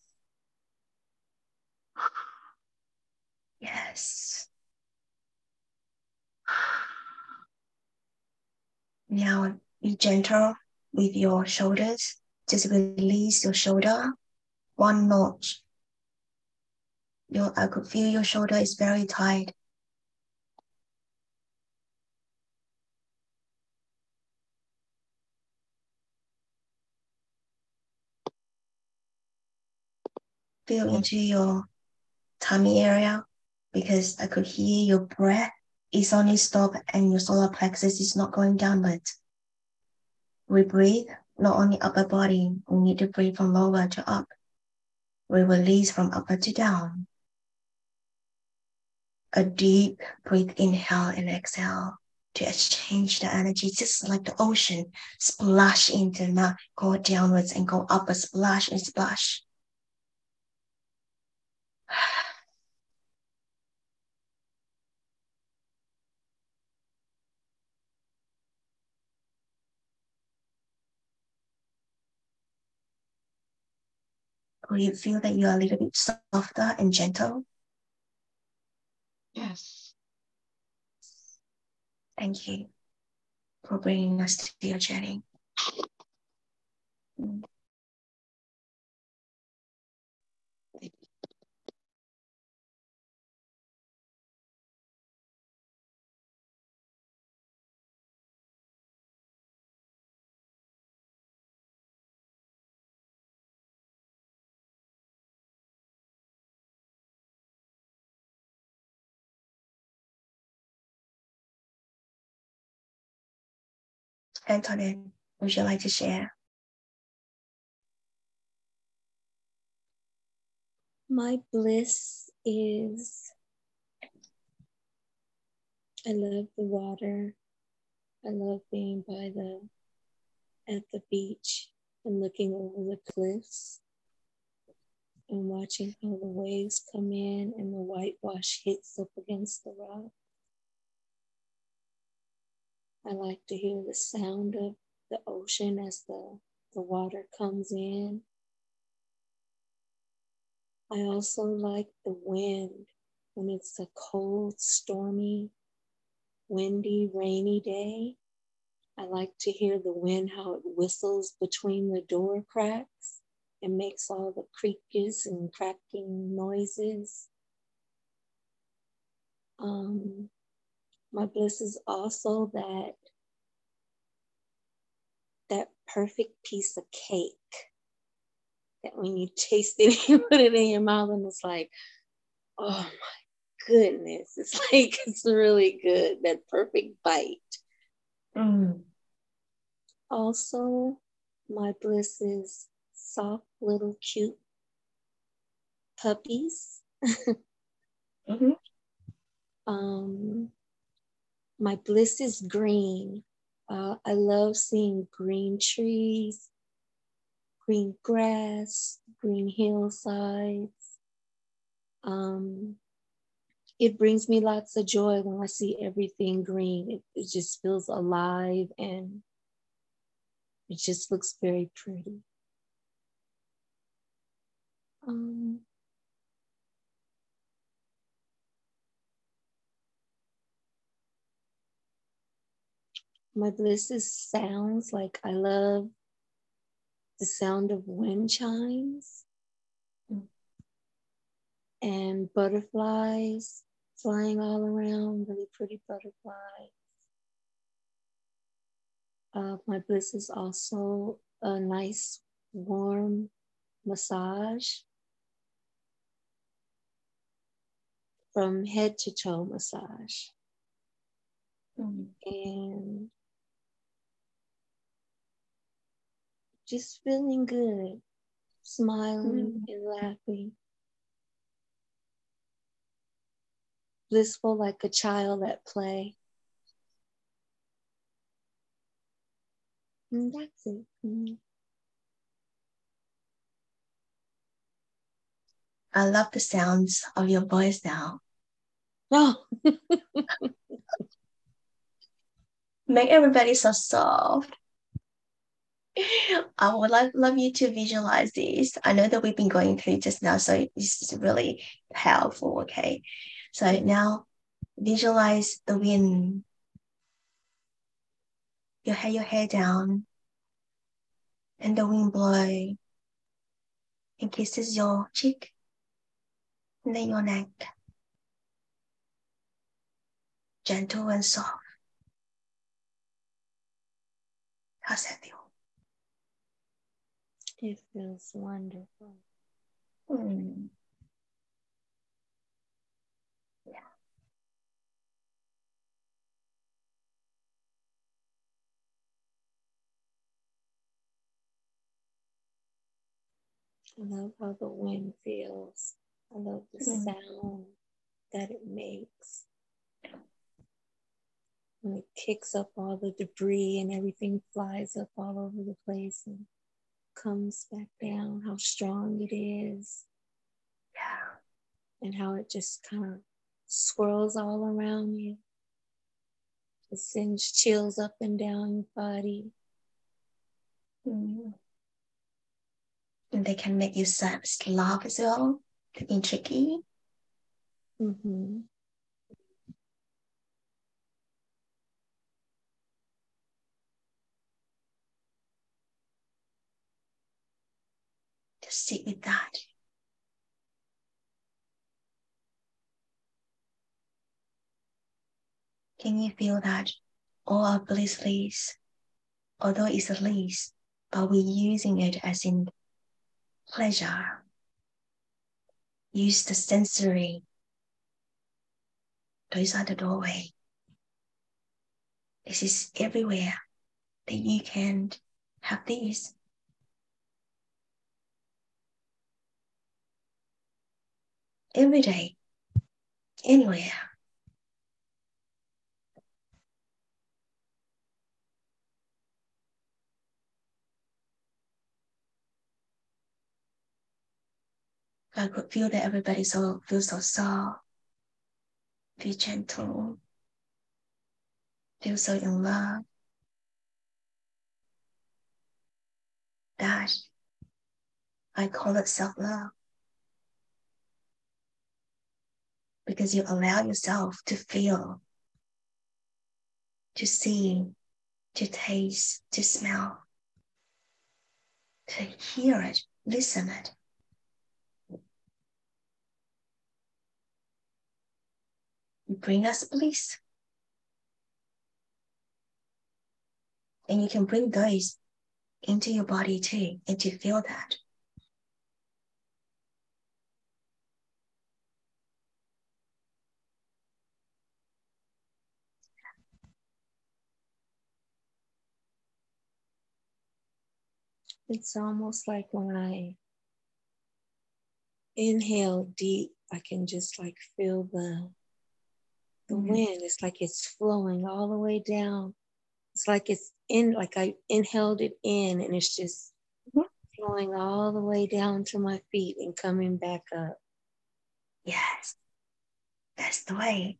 Yes. Now be gentle with your shoulders. Just release your shoulder one notch. Your, I could feel your shoulder is very tight. Feel into your tummy area because I could hear your breath is only stop and your solar plexus is not going downwards. We breathe not only upper body, we need to breathe from lower to up. We release from upper to down. A deep breath, inhale and exhale to exchange the energy, just like the ocean, splash into now, go downwards and go up, splash and splash. Will you feel that you're a little bit softer and gentle? Yes. Thank you for bringing us to your journey. Mm. Antoinette, would you like to share? My bliss is I love the water. I love being by the at the beach and looking over the cliffs and watching how the waves come in and the whitewash hits up against the rock. I like to hear the sound of the ocean as the, the water comes in. I also like the wind when it's a cold, stormy, windy, rainy day. I like to hear the wind, how it whistles between the door cracks and makes all the creaks and cracking noises. Um, my bliss is also that that perfect piece of cake that when you taste it, you put it in your mouth and it's like, oh my goodness. It's like, it's really good. That perfect bite. Mm. Also, my bliss is soft little cute puppies. Mhm. Um, my bliss is green. Uh, I love seeing green trees, green grass, green hillsides. Um, it brings me lots of joy when I see everything green. It, it just feels alive and it just looks very pretty. Um, my bliss is sounds like I love the sound of wind chimes and butterflies flying all around, really pretty butterflies. Uh, my bliss is also a nice warm massage from head to toe massage. Mm. And just feeling good, smiling and laughing. blissful like a child at play. And that's it. Mm-hmm. I love the sounds of your voice now. Oh. Make everybody so soft. I would love, love you to visualize this. I know that we've been going through just now, so this is really powerful. Okay. So now visualize the wind. You have your hair down and the wind blow and kisses your cheek and then your neck. Gentle and soft. How's that feel? It feels wonderful. Hmm. Yeah. I love how the wind feels. I love the Mm. sound that it makes. When it kicks up all the debris and everything flies up all over the place and comes back down, how strong it is, Yeah. and how it just kind of swirls all around you. It sends chills up and down your body. Mm. And they can make you sa- laugh as well, to be tricky. hmm Sit with that. Can you feel that all our bliss leaves, although it's a lease, but we're using it as in pleasure. Use the sensory. Those are the doorway. This is everywhere that you can have this. Every day, anywhere. I could feel that everybody so feels so soft, feel gentle, feel so in love. That I call it self-love. Because you allow yourself to feel, to see, to taste, to smell, to hear it, listen it. You bring us bliss. And you can bring those into your body too, and to feel that. It's almost like when I inhale deep, I can just like feel the the Mhm. wind. It's like it's flowing all the way down. It's like it's in like I inhaled it in and it's just Mhm. flowing all the way down to my feet and coming back up. Yes, that's the way.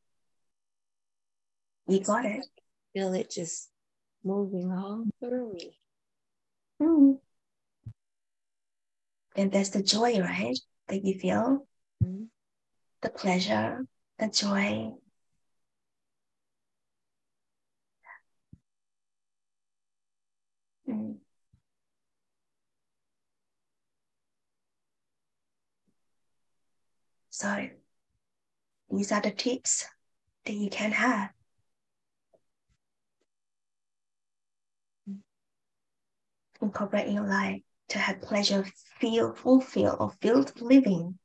You got it. Feel it just moving all through me. Mm. And that's the joy, right? That you feel Mhm. the pleasure, the joy. Mm. So these are the tips that you can have. Incorporate in your life to have pleasure, feel fulfilled or filled living.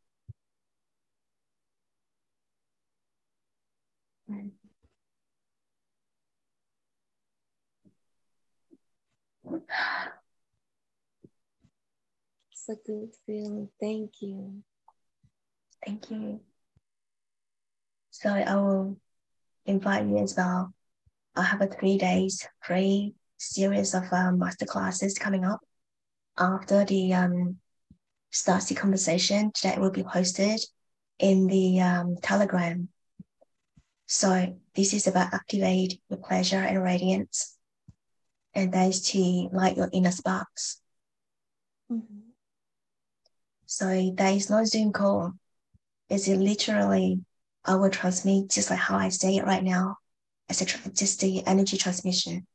It's a good feeling. Thank you. Thank you. So I will invite you as well. I have a three days free series of um, master classes coming up after the um, Starseed conversation that will be posted in the um, Telegram. So this is about activate your pleasure and radiance, and that is to light your inner sparks. Mm-hmm. So there is no Zoom call. It's literally I will transmit just like how I say it right now, as a just the energy transmission.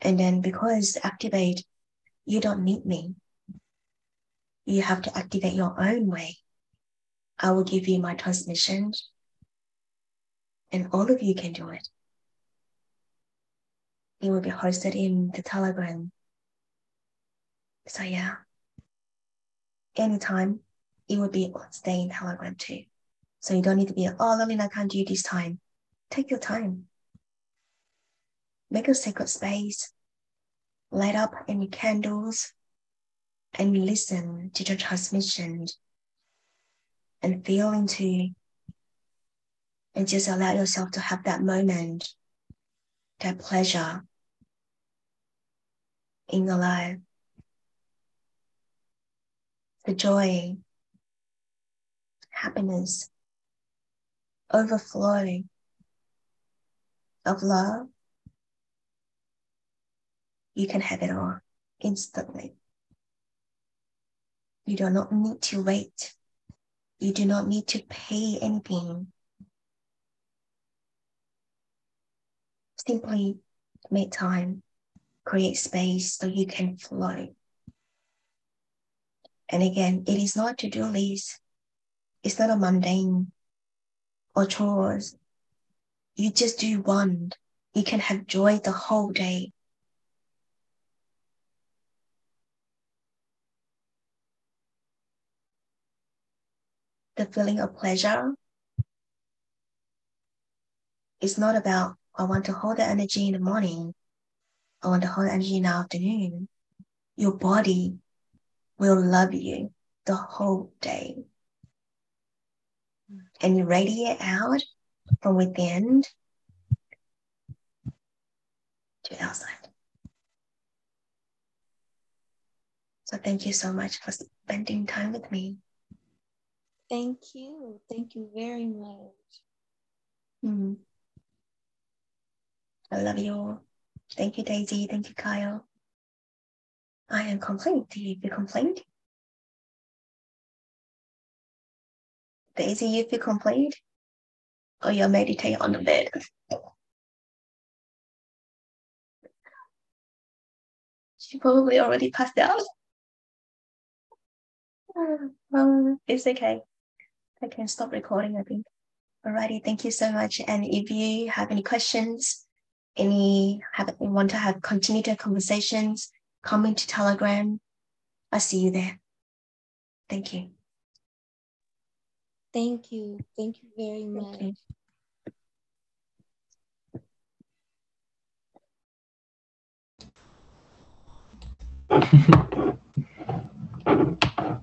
And then because activate, you don't need me. You have to activate your own way. I will give you my transmission, and all of you can do it. It will be hosted in the Telegram. So yeah, anytime it will be on stay in Telegram too. So you don't need to be, oh, Lillian, I can't do this time. Take your time. Make a sacred space. Light up any candles and listen to the transmission and feel into and just allow yourself to have that moment, that pleasure in your life, the joy, happiness, overflowing of love, you can have it all instantly. You do not need to wait. You do not need to pay anything. Simply make time, create space so you can flow. And again, it is not to do list. It's not a mundane or chores. You just do one. You can have joy the whole day. The feeling of pleasure it's not about, I want to hold the energy in the morning. I want to hold energy in the afternoon. Your body will love you the whole day and you radiate out from within to outside. So thank you so much for spending time with me. Thank you. Thank you very much. Mm. I love you all. Thank you, Daisy. Thank you, Kyle. I am complete. Do you feel complete? Daisy, you feel complete? Or you meditate on the bed? She probably already passed out. Um, it's okay. I can stop recording, I think. Alrighty, thank you so much. And if you have any questions, any have you want to have continued conversations, come into Telegram. I'll see you there. Thank you. Thank you. Thank you very much. Okay.